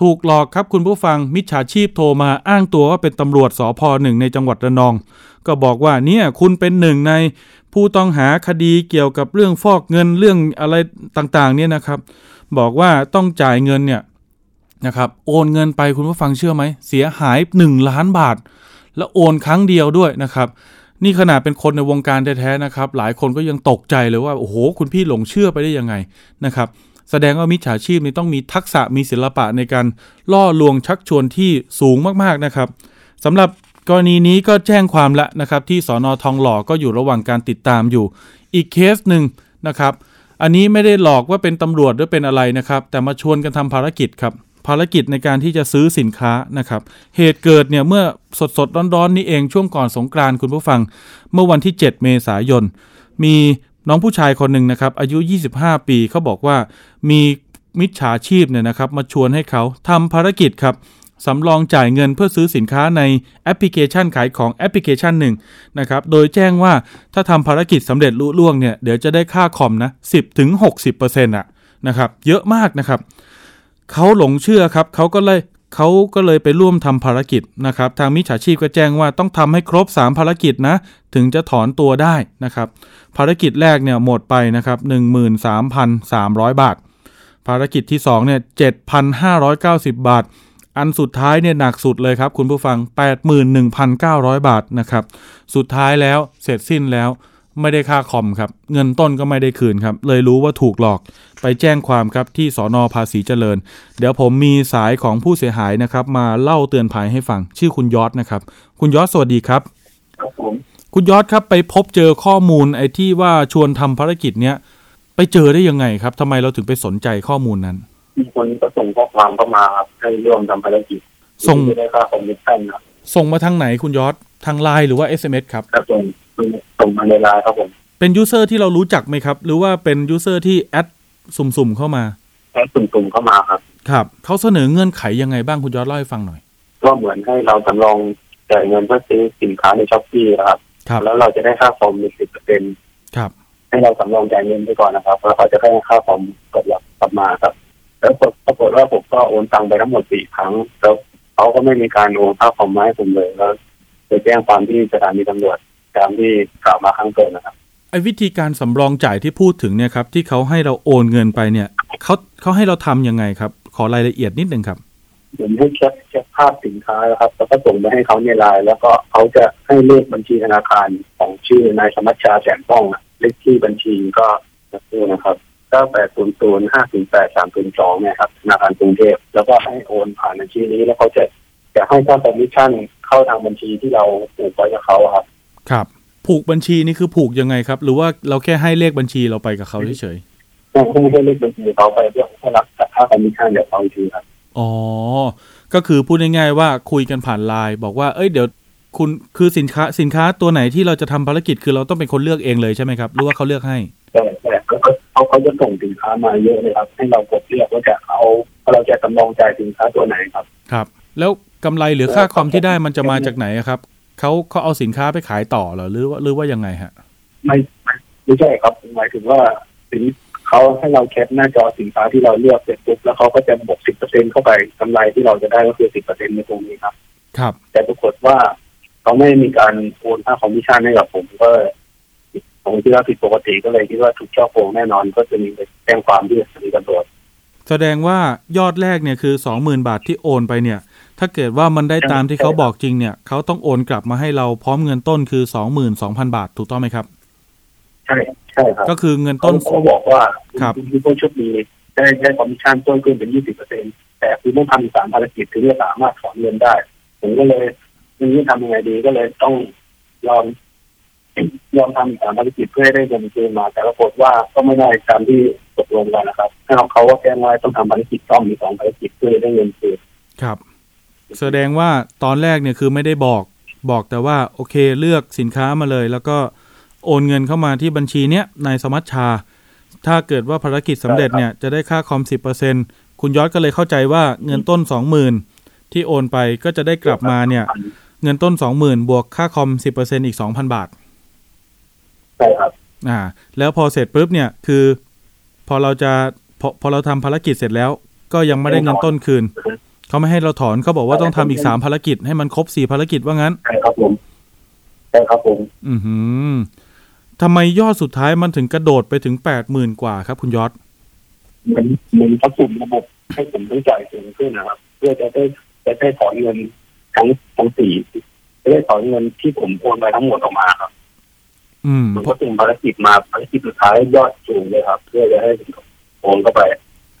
ถูกหลอกครับคุณผู้ฟังมิจฉาชีพโทรมาอ้างตัวว่าเป็นตำรวจสพหนึ่งในจังหวัดระนอง ก็บอกว่าเนี่ยคุณเป็นหนึ่งในผู้ต้องหาคดีเกี่ยวกับเรื่องฟอกเงินเรื่องอะไรต่างๆ เนี่ยนะครับ บอกว่าต้องจ่ายเงินเนี่ยนะครับโอนเงินไปคุณผู้ฟังเชื่อไหมเสียหาย 1 ล้านบาท แล้วโอนครั้งเดียวด้วยนะครับ นี่ขนาดเป็นคนในวงการแท้ๆนะครับ หลายคนก็ยังตกใจเลยว่า โอ้โห คุณพี่หลงเชื่อไปได้ยังไงนะครับ แสดงว่ามิจฉาชีพนี่ต้องมีทักษะมีศิลปะในการล่อลวงชักชวนที่สูงมากๆนะครับสำหรับกรณีนี้ก็แจ้งความละนะครับ ที่สอนอทองหล่อก็อยู่ระหว่างการติดตามอยู่ อีกเคสหนึ่งนะครับ อันนี้ไม่ได้หลอกว่าเป็นตำรวจหรือเป็นอะไรนะครับ แต่มาชวนกันทำภารกิจครับ ภารกิจในการที่จะซื้อสินค้านะครับ เหตุเกิดเนี่ยเมื่อสดสดร้อนๆนี่เองช่วงก่อนสงกรานคุณผู้ฟัง เมื่อวันที่ 7 เมษายน มีน้องผู้ชายคนหนึ่งนะครับ อายุ 25 ปีเขาบอกว่ามีมิจฉาชีพเนี่ยนะครับ มาชวนให้เขาทำภารกิจครับสำรองจ่ายเงินเพื่อซื้อสินค้าในแอปพลิเคชันขายของแอปพลิเคชันหนึ่งนะครับ โดยแจ้งว่าถ้าทำภารกิจสำเร็จลุล่วงเนี่ยเดี๋ยวจะได้ค่าคอมนะ 10ถึง60%อะนะครับ เยอะมากนะครับ เขาหลงเชื่อครับเขาก็เลยเขาก็เลยไปร่วมทำภารกิจนะครับ ทางมิจฉาชีพก็แจ้งว่าต้องทำให้ครบ 3 ภารกิจนะ ถึงจะถอนตัวได้นะครับ ภารกิจแรกเนี่ยหมดไปนะครับ13,300 บาท ภารกิจที่2เนี่ย7,590 บาท อันสุดท้ายเนี่ยหนักสุดเลยครับคุณผู้ฟัง 81,900 บาทนะครับ สุดท้ายแล้วเสร็จสิ้นแล้ว ไม่ได้ค่าคอมครับ เงินต้นก็ไม่ได้คืนครับ เลยรู้ว่าถูกหลอกไปแจ้งความครับที่สอนอภาษีเจริญ เดี๋ยวผมมีสายของผู้เสียหายนะครับ มาเล่าเตือนภัยให้ฟัง ชื่อคุณยอดนะครับ คุณยอดสวัสดีครับครับผมคุณยอดครับไปพบเจอข้อมูลไอ้ที่ว่าชวนทำภารกิจเนี้ยไปเจอได้ยังไงครับทำไมเราถึงไปสนใจข้อมูลนั้น มีคนก็ส่งข้อความเข้ามาครับให้ร่วมทำภารกิจส่งที่ได้ค่าคอมมิชชั่นครับส่งมาทางไหนคุณยอดทางไลน์หรือว่า SMS ครับครับส่ง ส่งมาในไลน์ครับผม เป็น user ที่เรารู้จักไหมครับ หรือว่าเป็น user ที่ add สุ่มๆเข้ามา add สุ่มๆเข้ามาครับ ครับเขาเสนอเงื่อนไขยังไงบ้างคุณยอดเล่าให้ฟังหน่อย ก็เหมือนให้เราสำรองจ่ายเงินเพื่อซื้อสินค้าใน Shopee ครับครับแล้วเราจะได้ค่าคอมมีสิบเปอร์เซ็นต์ครับให้เราสำรองจ่ายเงินไปก่อนนะครับ แล้วเขาจะให้ค่าคอมกลับกลับมาครับ แล้วปรากฏว่าผมก็โอนตังไปทั้งหมดสี่ครั้ง แล้วเขาก็ไม่มีการโอนค่าคอมมาให้ผมเลยแล้วไปแจ้งความที่สถานีตำรวจ ตามที่กล่าวมาข้างต้นนะครับไอ้วิธีการสำรองจ่ายที่พูดถึงเนี่ยครับ ที่เขาให้เราโอนเงินไปเนี่ยเขาเขาให้เราทำยังไงครับ ขอรายละเอียดนิดหนึ่งครับผมให้ cap cap ภาพสินค้านะครับ แล้วก็ส่งไปให้เขาในไลน์แล้วก็เขาจะให้เลขบัญชีธนาคารของชื่อนายสมัชชาแสนป้องอะเลขที่บัญชีก็นี่นะครับเก้าแปดศูนย์ศูนย์ห้าศูนย์แปดสามศูนย์สองเนี่ยครับธนาคารกรุงเทพแล้วก็ให้โอนผ่านบัญชีนี้แล้วเขาจะจะให้ค่าคอมมิชชั่นเข้าทางบัญชีที่เราผูกไว้กับเขาอะครับ ครับผผูกบัญชีนี่คือผูกยังไงครับ หรือว่าเราแค่ให้เลขบัญชีเราไปกับเขาเฉยก็ไม่ได้เลขบัญชีเขาไปเพื่อให้รับค่าคอมมิชชั่นเดี๋ยวเขาอีกทีครับๆอ๋อ ก็คือพูดง่ายๆว่าคุยกันผ่านไลน์บอกว่า เอ้ยเดี๋ยวคุณคือสินค้าสินค้าตัวไหนที่เราจะทำภารกิจคือเราต้องเป็นคนเลือกเองเลยใช่ไหมครับหรือว่าเขาเลือกให้แต่แต่ก็ก็เขาเขาจะส่งสินค้ามาเยอะเลยครับ ให้เรากดเลือกว่าจะเอาเราจะจำลองจ่ายสินค้าตัวไหนครับ ครับ แล้วกำไรหรือค่าคอมที่ได้มันจะมาจากไหนอะครับ เขาเขาเอาสินค้าไปขายต่อเหรอหรือว่าหรือว่ายังไงฮะไม่ไม่ไม่ใช่ครับหมายถึงว่าสินเขาให้เรา cap หน้าจอสินค้าที่เราเลือกเสร็จปุ๊บแล้วเขาก็จะบวกสิบเปอร์เซ็นต์เข้าไปกำไรที่เราจะได้ก็คือสิบเปอร์เซ็นต์ในตรงนี้ครับ ครับ แต่ปรากฏว่าเขาไม่มีการโอนค่าคอมมิชชั่นให้กับผมก็ผมคิดว่าผิดปกติก็เลยคิดว่าถูกฉ้อโกงแน่นอนก็จะมีไปแจ้งความที่สถานีตำรวจ แสดงว่ายอดแรกเนี่ยคือสองหมื่นบาทที่โอนไปเนี่ย ถ้าเกิดว่ามันได้ตามที่เขาบอกจริงเนี่ยเขาต้องโอนกลับมาให้เราพร้อมเงินต้นคือสองหมื่นสองพันบาทถูกต้องไหมครับ ใช่ใช่ครับก็คือเงินต้ต้นนเขาบอกว่าครับคุณผู้โชคดีได้ได้คอมมิชชั่นเพิ่มขึ้นเป็นยี่สิบเปอร์เซ็นต์แต่คุณต้องทำอีกสามภารกิจถึงจะสามารถถอนเงินได้ ผมก็เลยไม่รู้จะทำยังไงดีก็เลยต้องยอม ยอมทำอีกสามภารกิจเพื่อให้ได้เงินคืนมา แต่ปรากฏว่าก็ไม่ได้ตามที่ตกลงกันนะครับถ้าเขาว่าแจ้งว่าต้องทำภารกิจต้องมีสองภารกิจเพื่อได้เงินคืนครับ แสดงว่าตอนแรกเนี่ยคือไม่ได้บอกบอกแต่ว่าโอเคเลือกสินค้ามาเลย แล้วก็โอนเงินเข้ามาที่บัญชีเนี้ยนายสมัชชา ถ้าเกิดว่าภารกิจสำเร็จเนี่ยจะได้ค่าคอมสิบเปอร์เซ็นคุณยอดก็เลยเข้าใจว่าเงินต้นสองหมื่นที่โอนไปก็จะได้กลับมาเนี่ย เงินต้นสองหมื่นบวกค่าคอมสิบเปอร์เซ็นอีกสองพันบาท ใช่ครับอ่า แล้วพอเสร็จปุ๊บเนี่ยคือ พอเราจะพอพอเราทำภารกิจเสร็จแล้ว ก็ยังไม่ได้เงินต้นคืนเขาไม่ให้เราถอนเขาบอกว่าต้องทำอีกสามภารกิจให้มันครบสี่ภารกิจว่างั้นใช่ครับผมใช่ครับผม อือหือทำไมยอดสุดท้ายมันถึงกระโดดไปถึงแปดหมื่นกว่าครับ คุณยอดเหมือนเหมือนเขาสุ่มระบบให้ผมต้องจ่ายสูงขึ้นนะครับ เพื่อจะได้จะได้ถอนเงินทั้งทั้งสี่จะได้ถอนเงินที่ผมโอนไปทั้งหมดออกมาครับอื มมันเพก็ราะสุ่มภารกิจมาภารกิจสุดท้ายยอดสูงเลยครับ เพื่อจะให้โอนเข้าไป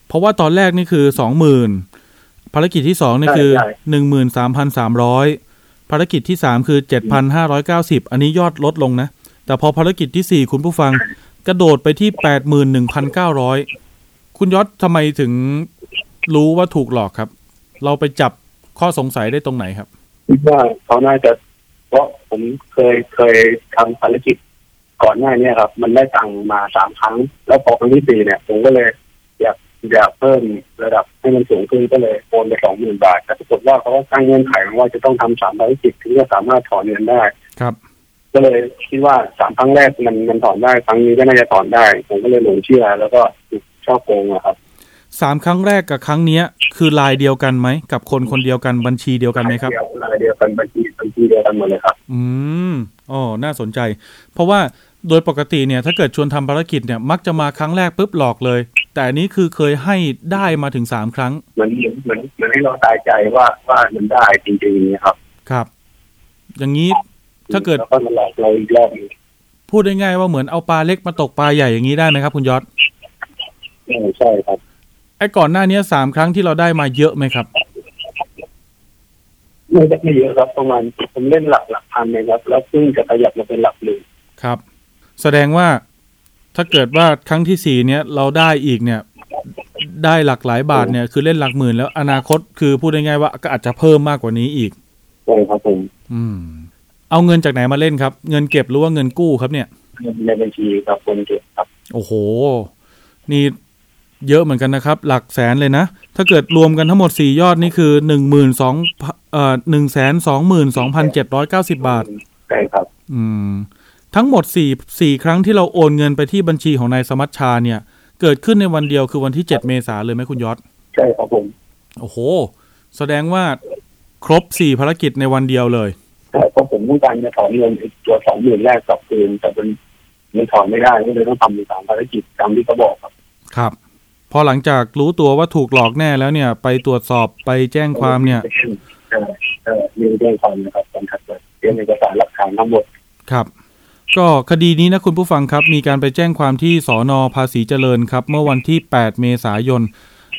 เพราะว่าตอนแรกนี่คือสองหมื่นภารกิจที่สองนี่คือใช่ใช่หนึ่งหมื่นสามพันสามร้อยภารกิจที่สามคือเจ็ดพันห้าร้อยเก้าสิบอันนี้ยอดลดลงนะ แต่พอภารกิจที่สี่คุณผู้ฟังกระโดดไปที่แปดหมื่นหนึ่งพันเก้าร้อยคุณยศทำไมถึงรู้ว่าถูกหลอกครับ เราไปจับข้อสงสัยได้ตรงไหนครับคิดว่าเขาน่าจะ เพราะผมเคยเคยทำภารกิจ ก่อนหน้าเนี้ครับ มันได้ตังค์มาสามครั้ง แล้วพอครั้งที่สี่เนี่ย ผมก็เลยอยากอยากเพิ่มระดับให้มันสูงขึ้นก็เลยโอนไปสองหมื่นบาท แต่ปรากฏว่าเขาก็ตั้งเงื่อนไขว่าจะต้องทำสามภารกิจถึงจะสามารถถอนเงินได้ครับ ก็เลยคิดว่าสามครั้งแรกมันมันถอนได้ครั้งนี้ก็น่าจะถอนได้ ผมก็เลยหลงเชื่อ แล้วก็ถูกช่อโกงอะครับสามครั้งแรกกับครั้งเนี้ย คือลายเดียวกันไหม กับคนคนเดียวกันบัญชีเดียวกันไหมครับเดียวรายเดียวกันบัญชีบัญชีเดียวกันหมดเลยครับ อืมอ๋อน่าสนใจ เพราะว่า โดยปกติเนี่ยถ้าเกิดชวนทำภารกิจเนี่ยมักจะมาครั้งแรกปุ๊บหลอกเลย แต่อันนี้คือเคยให้ได้มาถึงสามครั้งเหมือนเหมือนเหมือนให้เราตายใจว่าว่ามันได้จริงๆนะครับ ครับ อย่างนี้ถ้าเกิดแล้วก็มาหลอกเราอีกรอบหนึงพูดได้ง่ายว่าเหมือนเอาปลาเล็กมาตกปลาใหญ่อย่างนี้ได้ไหมครับ คุณยศเออใช่ครับไอ้ก่อนหน้านี้สามครั้งที่เราได้มาเยอะไหมครับไม่ได้ไม่เยอะครับประมาณผมเล่นหลักหลักพันนะครับแล้วเพิ่งจะขยับมาเป็นหลักหนึ่งครับ แสดงว่าถ้าเกิดว่าครั้งที่สี่เนี้ยเราได้อีกเนี่ย ได้หลักหลายบาทเนี่ยคือเล่นหลักหมื่นแล้วอนาคตคือพูดได้ง่ายว่าก็อาจจะเพิ่มมากกว่านี้อีกใช่ครับผมอืม เอาเงินจากไหนมาเล่นครับ เงินเก็บหรือว่าเงินกู้ครับเนี่ยในบัญชีครับคนเก็บครับ โอ้โห นี่เยอะเหมือนกันนะครับ หลักแสนเลยนะ ถ้าเกิดรวมกันทั้งหมดสี่ยอดนี่คือหนึ่งหมื่นสองเอ่อหนึ่งแสนสองหมื่นสองพันเจ็ดร้อยเก้าสิบาทใช่ครับ อืม ทั้งหมดสี่สี่ครั้งที่เราโอนเงินไปที่บัญชีของนายสมัชชาเนี่ย เกิดขึ้นในวันเดียวคือวันที่เจ็ดเมษาเลยไหมคุณยศใช่ครับผม โอ้โห แสดงว่าครบสี่ภารกิจในวันเดียวเลยแต่เพราะผมต้องการจะถอนเงินไอ้ตัวสองหมื่นแรกกลับคืนแต่มันมันถอนไม่ได้ก็เลยต้องทำอีกสามภารกิจตามที่เขาบอกครับ ครับ พอหลังจากรู้ตัวว่าถูกหลอกแน่แล้วเนี่ย ไปตรวจสอบไปแจ้งความเนี่ยเออเออมีเรื่องความนะครับตอนถัดไปเตรียมเอกสารหลักฐานทั้งหมดครับ ก็คดีนี้นะคุณผู้ฟังครับ มีการไปแจ้งความที่สอนอภาษีเจริญครับ เมื่อวันที่ 8 เมษายน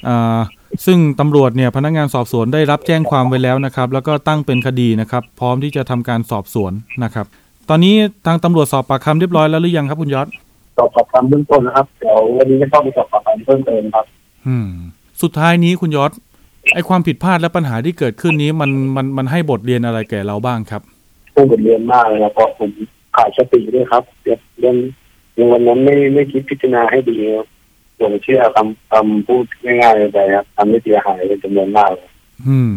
อ่าซึ่งตำรวจเนี่ยพนักงานสอบสวนได้รับแจ้งความไว้แล้วนะครับ แล้วก็ตั้งเป็นคดีนะครับ พร้อมที่จะทำการสอบสวนนะครับ ตอนนี้ทางตำรวจสอบปากคำเรียบร้อยแล้วหรือยังครับคุณยศสอบปากคำเบื้องต้นนะครับเดี๋ยววันนี้จะต้องไปสอบปากคำเพิ่มเติมครับ อืม สุดท้ายนี้คุณยศไอความผิดพลาดและปัญหาที่เกิดขึ้นนี้มันมันมันให้บทเรียนอะไรแก่เราบ้างครับผู้บทเรียนมากเลยนะเพราะผม ขาดสติด้วยครับเรื่องเรื่องในวันนั้นไม่ไม่คิดพิจารณาให้ดีครับผมเชื่อคำคำพูดง่ายๆไปครับทำให้เสียหายเป็นจำนวนมากเลยอืม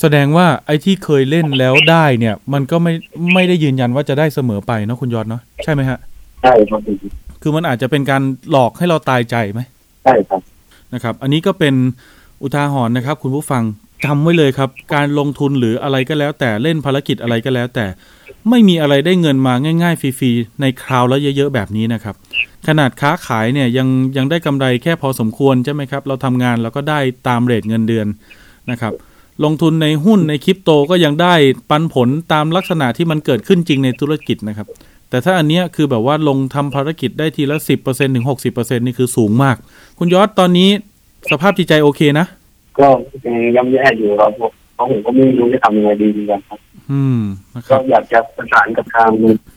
แสดงว่าไอ้ที่เคยเล่นแล้วได้เนี่ย มันก็ไม่ไม่ได้ยืนยันว่าจะได้เสมอไปเนาะคุณยศเนาะใช่ไหมฮะใช่ครับผมคือมันอาจจะเป็นการหลอกให้เราตายใจไหมใช่ครับนะครับ อันนี้ก็เป็นอุทาหรณ์นะครับ คุณผู้ฟัง จำไว้เลยครับ การลงทุนหรืออะไรก็แล้ว แต่เล่นภารกิจอะไรก็แล้ว แต่ไม่มีอะไรได้เงินมาง่าย ๆ ฟรีๆในคราวแล้วเยอะๆแบบนี้นะครับ ขนาดค้าขายเนี่ยยังยังได้กำไรแค่พอสมควรใช่ไหมครับ เราทำงานเราก็ได้ตามเรทเงินเดือนนะครับ ลงทุนในหุ้นในคริปโตก็ยังได้ปันผลตามลักษณะที่มันเกิดขึ้นจริงในธุรกิจนะครับ แต่ถ้าอันเนี้ยคือแบบว่าลงทำภารกิจได้ทีละสิบเปอร์เซ็นถึงหกสิบเปอร์เซ็นนี่คือสูงมาก คุณยอดตอนนี้สภาพจิตใจโอเคนะ ก็ยังย่ำแย่อยู่ครับผมเพราะผมก็ไม่รู้จะทำยังไงดีเหมือนกันครับ อืมนะคก็รับอยากจะประสานกับทาง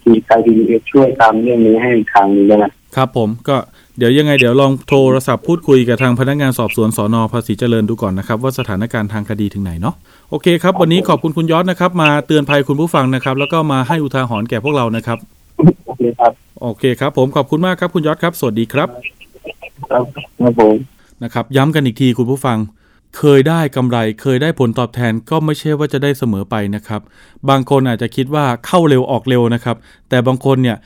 ทีไทยทีเอช่วยตามเรื่องนี้ให้อีกทางหนึงด้วยนะครับผมก็เดี๋ยวยังไงเดี๋ยวลองโทรศัพท์พูดคุยกับทางพนักงานสอบสวนสอนอภาษีเจริญดูก่อนนะครับ ว่าสถานการณ์ทางคดีถึงไหนเนาะโอเคครับ วันนี้ขอบคุณคุณยอดนะครับ มาเตือนภัยคุณผู้ฟังนะครับ แล้วก็มาให้อุทาหรณ์แก่พวกเรานะครับโอเคครับโอเคครับ ผมขอบคุณมากครับคุณยอดครับ สวัสดีครับ ครับครับผมนะครับ ย้ำกันอีกทีคุณผู้ฟัง เคยได้กำไรเคยได้ผลตอบแทนก็ไม่ใช่ว่าจะได้เสมอไปนะครับ บางคนอาจจะคิดว่าเข้าเร็วออกเร็วนะครับ แต่บางคนเนี่ย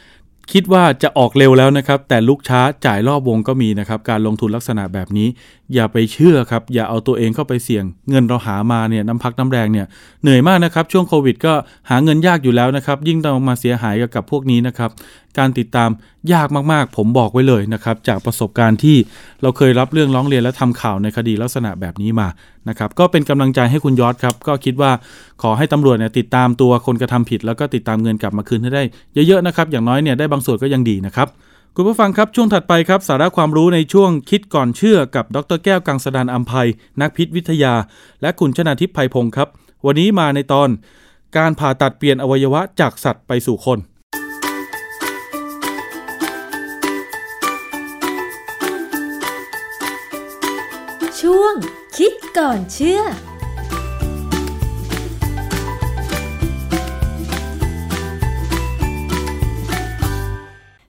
คิดว่าจะออกเร็วแล้วนะครับ แต่ลุกช้าจ่ายรอบวงก็มีนะครับ การลงทุนลักษณะแบบนี้ อย่าไปเชื่อครับ อย่าเอาตัวเองเข้าไปเสี่ยง เงินเราหามาเนี่ยน้ำพักน้ำแรงเนี่ยเหนื่อยมากนะครับ ช่วงโควิดก็หาเงินยากอยู่แล้วนะครับ ยิ่งต้องมาเสียหายกับพวกนี้นะครับ การติดตามยากมากๆ ผมบอกไว้เลยนะครับ จากประสบการณ์ที่เราเคยรับเรื่องร้องเรียนและทำข่าวในคดีลักษณะแบบนี้มานะครับ ก็เป็นกำลังใจให้คุณยอดครับ ก็คิดว่าขอให้ตำรวจเนี่ยติดตามตัวคนกระทำผิด แล้วก็ติดตามเงินกลับมาคืนให้ได้เยอะๆนะครับ อย่างน้อยเนี่ยได้บางส่วนก็ยังดีนะครับคุณผู้ฟังครับ ช่วงถัดไปครับ สาระความรู้ในช่วงคิดก่อนเชื่อกับดรแก้วกังสดานอัมภัย นักพิษวิทยา และคุณชนาทิพย์ไพพงศ์ครับ วันนี้มาในตอน การผ่าตัดเปลี่ยนอวัยวะจากสัตว์ไปสู่คน คิดก่อนเชื่อ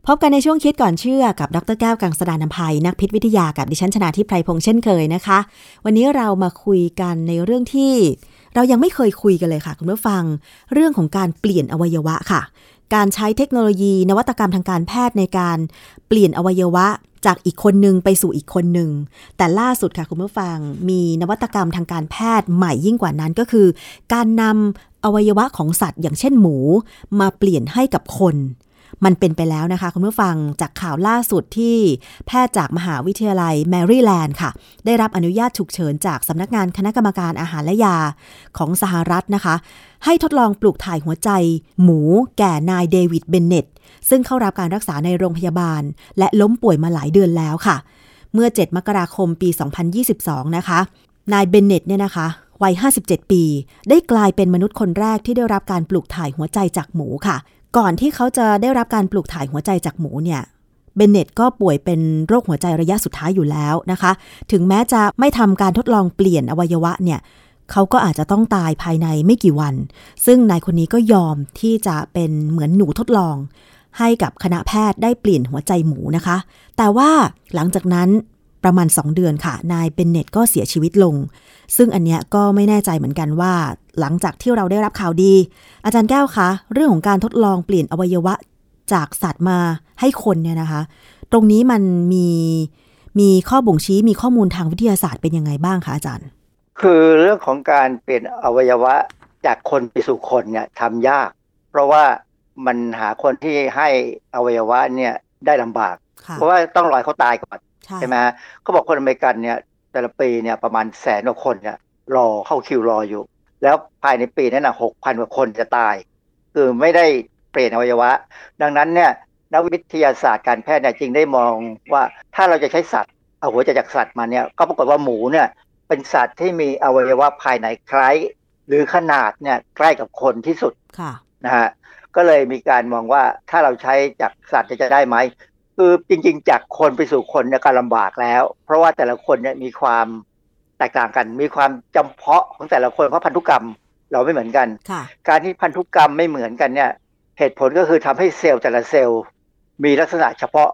พบกันในช่วงคิดก่อนเชื่อกับดรแก้วกังสดานนภัยนักพิษวิทยากับดิฉันชนาทิพไพรพงษ์เช่นเคยนะคะ วันนี้เรามาคุยกันในเรื่องที่ เรายังไม่เคยคุยกันเลยค่ะ คุณผู้ฟัง เรื่องของการเปลี่ยนอวัยวะค่ะ การใช้เทคโนโลยีนวัตกรรมทางการแพทย์ในการเปลี่ยนอวัยวะ จากอีกคนหนึ่งไปสู่อีกคนหนึ่ง แต่ล่าสุดค่ะคุณผู้ฟัง มีนวัตกรรมทางการแพทย์ใหม่ยิ่งกว่านั้นก็คือ การนำอวัยวะของสัตว์อย่างเช่นหมู มาเปลี่ยนให้กับคน มันเป็นไปแล้วนะคะ คุณผู้ฟังจากข่าวล่าสุดที่แพทย์จากมหาวิทยาลัยแมริแลนด์ค่ะ ได้รับอนุญาตฉุกเฉินจากสำนักงานคณะกรรมการอาหารและยาของสหรัฐนะคะ ให้ทดลองปลูกถ่ายหัวใจ หมูแก่นายเดวิดเบนเนตซึ่งเข้ารับการรักษาในโรงพยาบาล และล้มป่วยมาหลายเดือนแล้วค่ะ เมื่อ 7 มกราคมปี 2022 นะคะ นายเบนเนตเนี่ยนะคะวัย 57 ปี ได้กลายเป็นมนุษย์คนแรกที่ได้รับการปลูกถ่ายหัวใจจากหมูค่ะ ก่อนที่เขาจะได้รับการปลูกถ่ายหัวใจจากหมูเนี่ยเบนเน็ตก็ป่วยเป็นโรคหัวใจระยะสุดท้ายอยู่แล้วนะคะ ถึงแม้จะไม่ทำการทดลองเปลี่ยนอวัยวะเนี่ยเขาก็อาจจะต้องตายภายในไม่กี่วัน ซึ่งนายคนนี้ก็ยอมที่จะเป็นเหมือนหนูทดลอง ให้กับคณะแพทย์ได้เปลี่ยนหัวใจหมูนะคะ แต่ว่าหลังจากนั้นประมาณ 2 เดือนค่ะ นายเบนเน็ตก็เสียชีวิตลง ซึ่งอันเนี้ยก็ไม่แน่ใจเหมือนกันว่า หลังจากที่เราได้รับข่าวดี อาจารย์แก้วคะ เรื่องของการทดลองเปลี่ยนอวัยวะจากสัตว์มาให้คนเนี่ยนะคะ ตรงนี้มันมีมีข้อบ่งชี้มีข้อมูลทางวิทยาศาสตร์เป็นยังไงบ้างคะอาจารย์ คือเรื่องของการเปลี่ยนอวัยวะจากคนไปสู่คนเนี่ยทำยาก เพราะว่ามันหาคนที่ให้อวัยวะเนี่ยได้ลำบากค่ะเพราะว่าต้องรอให้เขาตายก่อนใช่ใช่ไหมฮะเขาบอกคนอเมริกันเนี่ยแต่ละปีเนี่ยประมาณแสนกว่าคนเนี่ยรอเข้าคิวรออยู่ แล้วภายในปีนั้นนะหกพันกว่าคนจะตาย คือไม่ได้เปลี่ยนอวัยวะ ดังนั้นเนี่ยนักวิทยาศาสตร์การแพทย์เนี่ยจึงได้มองว่าถ้าเราจะใช้สัตว์เอาหัวใจจากสัตว์มาเนี่ยก็ปรากฏว่าหมูเนี่ยเป็นสัตว์ที่มีอวัยวะภายในคล้าย หรือขนาดเนี่ยใกล้กับคนที่สุดค่ะนะฮะก็เลยมีการมองว่าถ้าเราใช้จากสัตว์จะได้ไหมคือจริง ๆ จากคนไปสู่คนเนี่ยก็ลำบากแล้ว เพราะว่าแต่ละคนเนี่ยมีความ แตกต่างกัน มีความจำเพาะของแต่ละคนเพราะพันธุกรรมเราไม่เหมือนกันค่ะการที่พันธุกรรมไม่เหมือนกันเนี่ย เหตุผลก็คือทำให้เซลล์แต่ละเซลล์ มีลักษณะเฉพาะ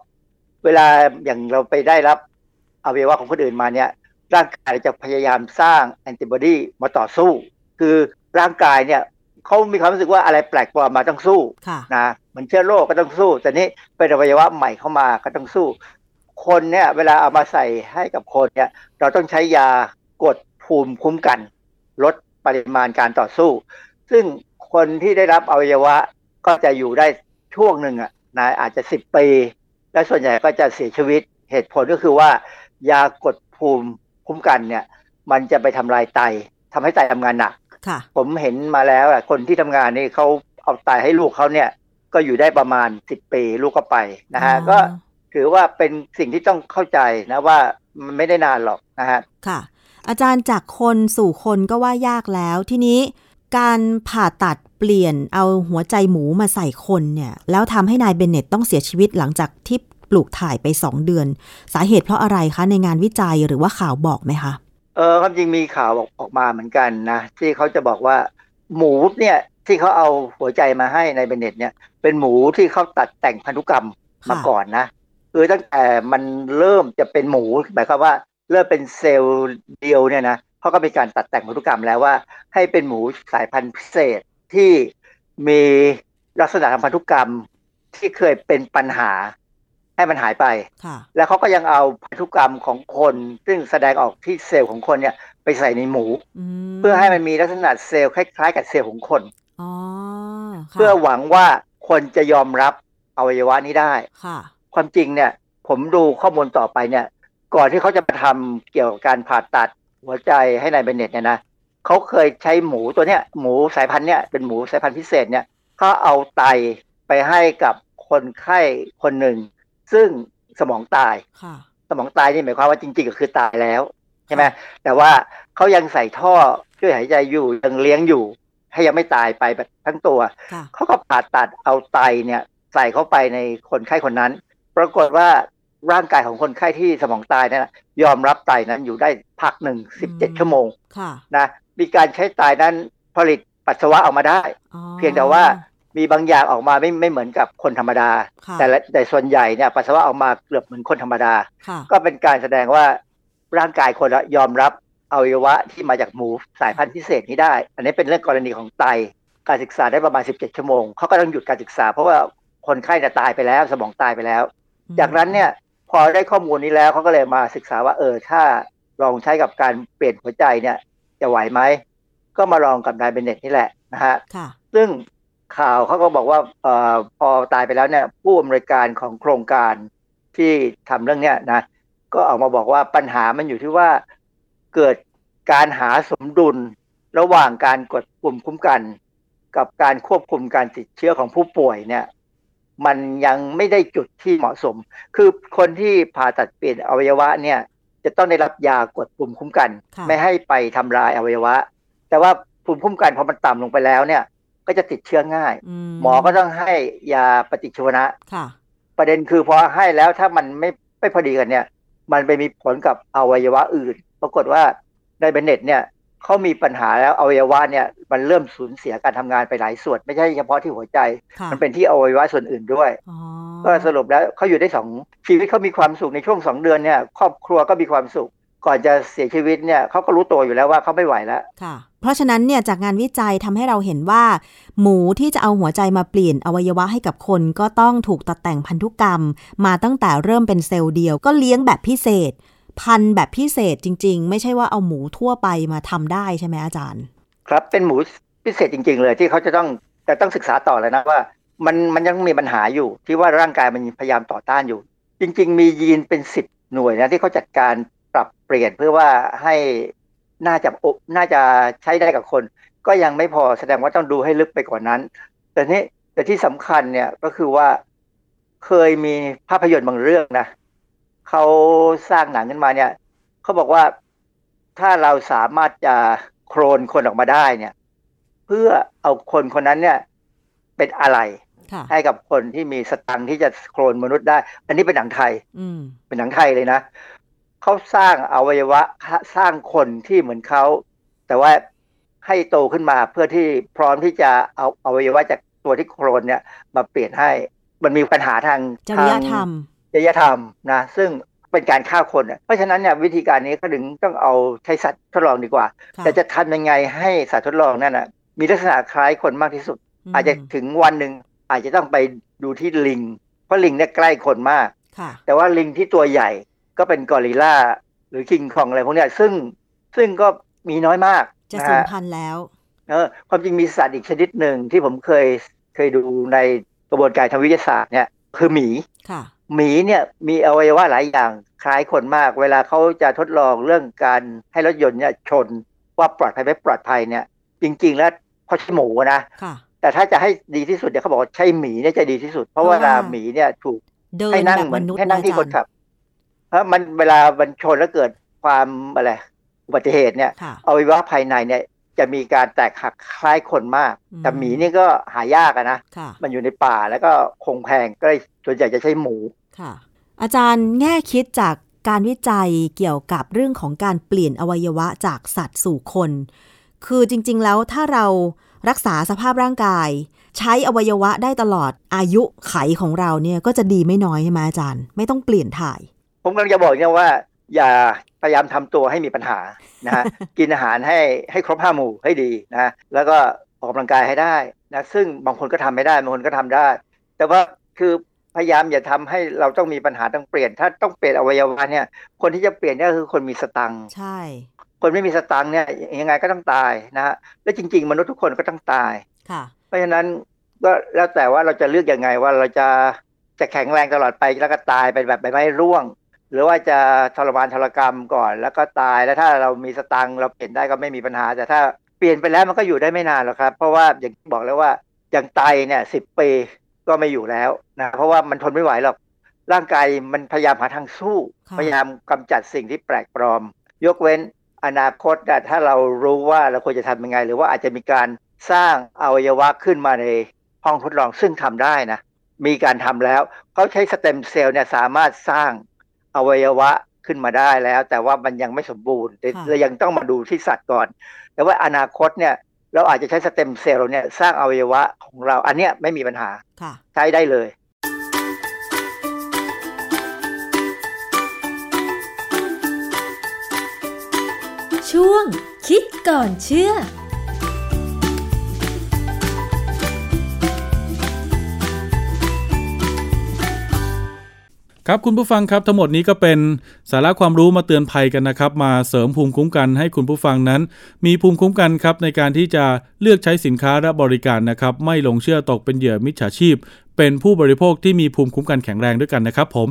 เวลาอย่างเราไปได้รับอวัยวะของคนอื่นมาเนี่ย ร่างกายจะพยายามสร้างแอนติบอดีมาต่อสู้ คือร่างกายเนี่ยเขามีความรู้สึกว่าอะไรแปลกปลอมมาต้องสู้ค่ะนะเหมันเชื้อโรคก็ต้องสู้ แต่นี้เป็นอวัยวะใหม่เข้ามาก็ต้องสู้ คนเนี่ยเวลาเอามาใส่ให้กับคนเนี่ยเราต้องใช้ยากดภูมิคุ้มกัน ลดปริมาณการต่อสู้ ซึ่งคนที่ได้รับอวัยวะก็จะอยู่ได้ช่วงหนึ่งอะนะอาจจะสิบปี และส่วนใหญ่ก็จะเสียชีวิตเหตุผลก็คือว่า ยากดภูมิคุ้มกันเนี่ย มันจะไปทำลายไตทำให้ไตทำงานหนักค่ะผมเห็นมาแล้วอะคนที่ทำงานนี่เขาเอาไตให้ลูกเขาเนี่ย ก็อยู่ได้ประมาณสิบปีลูกก็ไปนะฮะอ๋อก็ ถือว่าเป็นสิ่งที่ต้องเข้าใจนะว่ามันไม่ได้นานหรอกนะฮะค่ะ อาจารย์จากคนสู่คนก็ว่ายากแล้วทีนี้การผ่าตัดเปลี่ยนเอาหัวใจหมูมาใส่คนเนี่ย แล้วทำให้นายเบนเน็ตต้องเสียชีวิตหลังจากที่ปลูกถ่ายไปสองเดือน สาเหตุเพราะอะไรคะในงานวิจัยหรือว่าข่าวบอกไหมคะ เออความจริงมีข่าวออกออกมาเหมือนกันนะ ที่เขาจะบอกว่า หมูเนี่ยที่เขาเอาหัวใจมาให้ในเบนเน็ตเนี่ย เป็นหมูที่เขาตัดแต่งพันธุกรรมมาค่ะก่อนนะ คือตั้งแต่มันเริ่มจะเป็นหมูหมายความว่าเริ่มเป็นเซลล์เดียวเนี่ยนะเขาก็มีการตัดแต่งพันธุกรรมแล้วว่า ให้เป็นหมูสายพันธุ์พิเศษที่มีลักษณะทางพันธุกรรมที่เคยเป็นปัญหาให้มันหายไปค่ะแล้วเขาก็ยังเอาพันธุกรรมของคน ซึ่งแสดงออกที่เซลล์ของคนเนี่ยไปใส่ในหมูมเพื่อให้มันมีลักษณะเซลล์คล้ายๆ กับเซลล์ของคนอ๋อค่ะเพื่อหวังว่าคนจะยอมรับอวัยวะนี้ได้ ค่ะความจริงเนี่ย ผมดูข้อมูลต่อไปเนี่ย ก่อนที่เขาจะมาทำเกี่ยวกับการผ่าตัดหัวใจให้นายเบนเน็ตเนี่ยนะเขาเคยใช้หมูตัวเนี้ย หมูสายพันธุ์เนี่ยเป็นหมูสายพันธุ์พิเศษเนี่ยเขาเอาไตไปให้กับคนไข้คนหนึ่ง ซึ่งสมองตายค่ะสมองตายนี่หมายความว่าจริงๆก็คือตายแล้วใช่ไหมแต่ว่าเขายังใส่ท่อช่วยหายใจอยู่ยังเลี้ยงอยู่ให้ยังไม่ตายไปแบบทั้งตัวค่ะเขาก็ผ่าตัดเอาไตเนี่ย ใส่เข้าไปในคนไข้คนนั้น ปรากฏว่าร่างกายของคนไข้ที่สมองตายเนยนะยอมรับไตนั้นอยู่ได้พักหนึ่งสิบเจ็ดอืมชั่วโมงค่ะนะมีการใช้ไตนั้นผลิตปัสสาวะออกมาได้อ๋อเพียงแต่ว่ามีบางอย่างออกมาไม่ไม่เหมือนกับคนธรรมดาค่ะแต่ละแต่ส่วนใหญ่เนี่ยปัสสาวะออกมาเกือบเหมือนคนธรรมดาค่ะก็เป็นการแสดงว่าร่างกายคนละยอมรับอวัยวะที่มาจากหมูสายพันธุ์พิเศษนี้ได้ อันนี้เป็นเรื่องกรณีของไตการศึกษาได้ประมาณ 17 ชั่วโมงเขาก็ต้องหยุดการศึกษา เพราะว่าคนไข้จะตายไปแล้ว สมองตายไปแล้ว จากนั้นเนี่ยพอได้ข้อมูลนี้แล้วเขาก็เลยมาศึกษาว่า เออถ้าลองใช้กับการเปลี่ยนหัวใจเนี่ย จะไหวไหม ก็มาลองกับนายเบนเน็ตนี่แหละนะฮะค่ะซึ่งข่าวเขาก็บอกว่าเอ่อพอตายไปแล้วเนี่ย ผู้อำนวยการของโครงการที่ทำเรื่องเนี้ยนะ ก็ออกมาบอกว่าปัญหามันอยู่ที่ว่าเกิดการหาสมดุลระหว่างการกดปุ่มคุ้มกัน กับการควบคุมการติดเชื้อของผู้ป่วยเนี่ย มันยังไม่ได้จุดที่เหมาะสม คือคนที่ผ่าตัดเปลี่ยนอวัยวะเนี่ย จะต้องได้รับยากดปุ่มคุ้มกันค่ะไม่ให้ไปทำลายอวัยวะ แต่ว่าภูมิคุ้มกันพอมันต่ำลงไปแล้วเนี่ย ก็จะติดเชื้อง่าย หมอก็ต้องให้ยาปฏิชีวนะค่ะ ประเด็นคือพอให้แล้วถ้ามันไม่ไม่พอดีกันเนี่ย มันไปมีผลกับอวัยวะอื่น ปรากฏว่าในเบนเน็ตเนี่ย เขามีปัญหาแล้วอวัยวะเนี่ยมันเริ่มสูญเสียการทำงานไปหลายส่วน ไม่ใช่เฉพาะที่หัวใจค่ะมันเป็นที่อวัยวะส่วนอื่นด้วยอ๋อก็สรุปแล้วเขาอยู่ได้สองชีวิตเขามีความสุขในช่วงสองเดือนเนี่ยครอบครัวก็มีความสุข ก่อนจะเสียชีวิตเนี่ยเขาก็รู้ตัวอยู่แล้วว่าเขาไม่ไหวแล้วค่ะ เพราะฉะนั้นเนี่ยจากงานวิจัยทำให้เราเห็นว่า หมูที่จะเอาหัวใจมาเปลี่ยนอวัยวะให้กับคนก็ต้องถูกตัดแต่งพันธุกรรม มาตั้งแต่เริ่มเป็นเซลล์เดียวก็เลี้ยงแบบพิเศษ พันธุ์แบบพิเศษจริง ๆ ไม่ใช่ว่าเอาหมูทั่วไปมาทำได้ใช่ไหมอาจารย์ ครับเป็นหมูพิเศษจริง ๆ เลยที่เขาจะต้องจะต้องศึกษาต่อเลยนะว่า มันมันยังมีปัญหาอยู่ ที่ว่าร่างกายมันพยายามต่อต้านอยู่ จริง ๆ มียีนเป็นสิบหน่วยนะที่เขาจัดการปรับเปลี่ยนเพื่อว่าให้น่าจะโอน่าจะใช้ได้กับคน ก็ยังไม่พอแสดงว่าต้องดูให้ลึกไปกว่านั้น แต่นี่แต่ที่สำคัญเนี่ยก็คือว่าเคยมีภาพยนตร์บางเรื่องนะ เขาสร้างหนังขึ้นมาเนี่ยเขาบอกว่าถ้าเราสามารถจะโครนคนออกมาได้เนี่ย เพื่อเอาคนคนนั้นเนี่ยไปเป็นอะไรค่ะให้กับคนที่มีสตังค์ที่จะโคลนมนุษย์ได้ อันนี้เป็นหนังไทย อืมเป็นหนังไทยเลยนะเขาสร้างอวัยวะสร้างคนที่เหมือนเขาแต่ว่าให้โตขึ้นมาเพื่อที่พร้อมที่จะเอาอวัยวะจากตัวที่โคลนเนี่ย มาเปลี่ยนให้ มันมีปัญหาทางจริยธรรม จริยธรรมนะซึ่งเป็นการฆ่าคนอะเพราะฉะนั้นเนี่ยวิธีการนี้ก็ถึงต้องเอาใช้สัตว์ทดลองดีกว่าค่ะแต่จะทำยังไงให้สัตว์ทดลองนั่นน่ะมีลักษณะคล้ายคนมากที่สุดมอาจจะถึงวันหนึ่งอาจจะต้องไปดูที่ลิง เพราะลิงเนี่ยใกล้คนมากค่ะแต่ว่าลิงที่ตัวใหญ่ก็เป็นกอริลลาหรือคิงคองอะไรพวกเนี้ยซึ่งซึ่งก็มีน้อยมากจะนะสูญฮะพันธุ์แล้วเออความจริงมีสัตว์อีกชนิดหนึ่งที่ผมเคยเคยดูในกระบวนการทางวิทยาศาสตร์เนี่ยคือหมีค่ะ หมีเนี่ยมีอวัยวะหลายอย่างคล้ายคนมาก เวลาเขาจะทดลองเรื่องการให้รถยนต์เนี่ยชนว่าปลอดภัยไม่ปลอดภัยเนี่ย จริง ๆ แล้วเขาใช้หมูนะค่ะแต่ถ้าจะให้ดีที่สุดเนี่ยเขาบอกว่าใช้หมีเนี่ยจะดีที่สุด เพราะเพราะเวลาว่าหมีเนี่ยถูกเดินให้นั่งแบบเหมืมอนนุษย์ให้นั่งที่ะคนอาจารย์ขับเพราะมันเวลามันชนแล้วเกิดความอะไรอุบัติเหตุเนี่ยค่ะอวัยวะภายในเนี่ยจะมีการแตกหักคล้ายคนมากอืมแต่หมีนี่ก็หายากอะนะค่ะมันอยู่ในป่าแล้วก็คงแพงก็เลยส่วนใหญ่จะใช้หมู ค่ะ อาจารย์แง่คิดจากการวิจัยเกี่ยวกับเรื่องของการเปลี่ยนอวัยวะจากสัตว์สู่คน คือจริง ๆ แล้วถ้าเรารักษาสภาพร่างกาย ใช้อวัยวะได้ตลอดอายุไขของเราเนี่ยก็จะดีไม่น้อยใช่ไหมอาจารย์ ไม่ต้องเปลี่ยนถ่าย ผมกำลังจะบอกเนี่ยว่า อย่าพยายามทำตัวให้มีปัญหานะฮะกินอาหารให้ให้ครบห้าหมู่ให้ดีนะแล้วก็ออกกำลังกายให้ได้นะซึ่งบางคนก็ทำไม่ได้บางคนก็ทำได้ แต่ว่าคือ พยายามอย่าทำให้เราต้องมีปัญหาต้องเปลี่ยน ถ้าต้องเปลี่ยนอวัยวะเนี่ย คนที่จะเปลี่ยนเนี่ยคือคนมีสตังค์ใช่ คนไม่มีสตังค์เนี่ยยังไงก็ต้องตายนะฮะและจริง ๆ มนุษย์ทุกคนก็ต้องตายค่ะ เพราะฉะนั้นก็แล้วแต่ว่าเราจะเลือกยังไงว่าเราจะจะแข็งแรงตลอดไปแล้วก็ตายไปแบบใบไม้ร่วง หรือว่าจะทรมานทรกรรมก่อน แล้วก็ตายแล้วถ้าเรามีสตังค์เราเปลี่ยนได้ก็ไม่มีปัญหา แต่ถ้าเปลี่ยนไปแล้วมันก็อยู่ได้ไม่นานหรอกครับ เพราะว่าอย่างที่บอกแล้วว่าอย่างไตเนี่ยสิบปี ก็ไม่อยู่แล้วนะเพราะว่ามันทนไม่ไหวหรอก ร่างกายมันพยายามหาทางสู้ค่ะพยายามกำจัดสิ่งที่แปลกปลอม ยกเว้นอนาคตน่ะถ้าเรารู้ว่าเราควรจะทำยังไง หรือว่าอาจจะมีการสร้างอวัยวะขึ้นมาในห้องทดลองซึ่งทำได้นะ มีการทำแล้วเขาใช้สเต็มเซลล์เนี่ยสามารถสร้างอวัยวะขึ้นมาได้แล้ว แต่ว่ามันยังไม่สมบูรณ์เรายังต้องมาดูที่สัตว์ก่อน แต่ว่าอนาคตเนี่ย เราอาจจะใช้สเต็มเซลล์เนี่ยสร้างอวัยวะของเราอันเนี้ยไม่มีปัญหาค่ะใช้ได้เลยช่วงคิดก่อนเชื่อ ครับคุณผู้ฟังครับทั้งหมดนี้ก็เป็นสาระความรู้มาเตือนภัยกันนะครับ มาเสริมภูมิคุ้มกันให้คุณผู้ฟังนั้น มีภูมิคุ้มกันครับในการที่จะเลือกใช้สินค้าและบริการนะครับ ไม่หลงเชื่อตกเป็นเหยื่อมิจฉาชีพ เป็นผู้บริโภคที่มีภูมิคุ้มกันแข็งแรงด้วยกันนะครับ ผม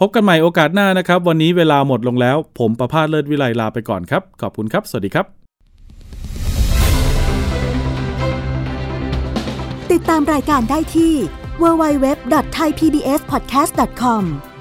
พบกันใหม่โอกาสหน้านะครับ วันนี้เวลาหมดลงแล้ว ผมประพาสเลิศวิไลลาไปก่อนครับขอบคุณครับ สวัสดีครับ ติดตามรายการได้ที่ www.thaipbspodcast.com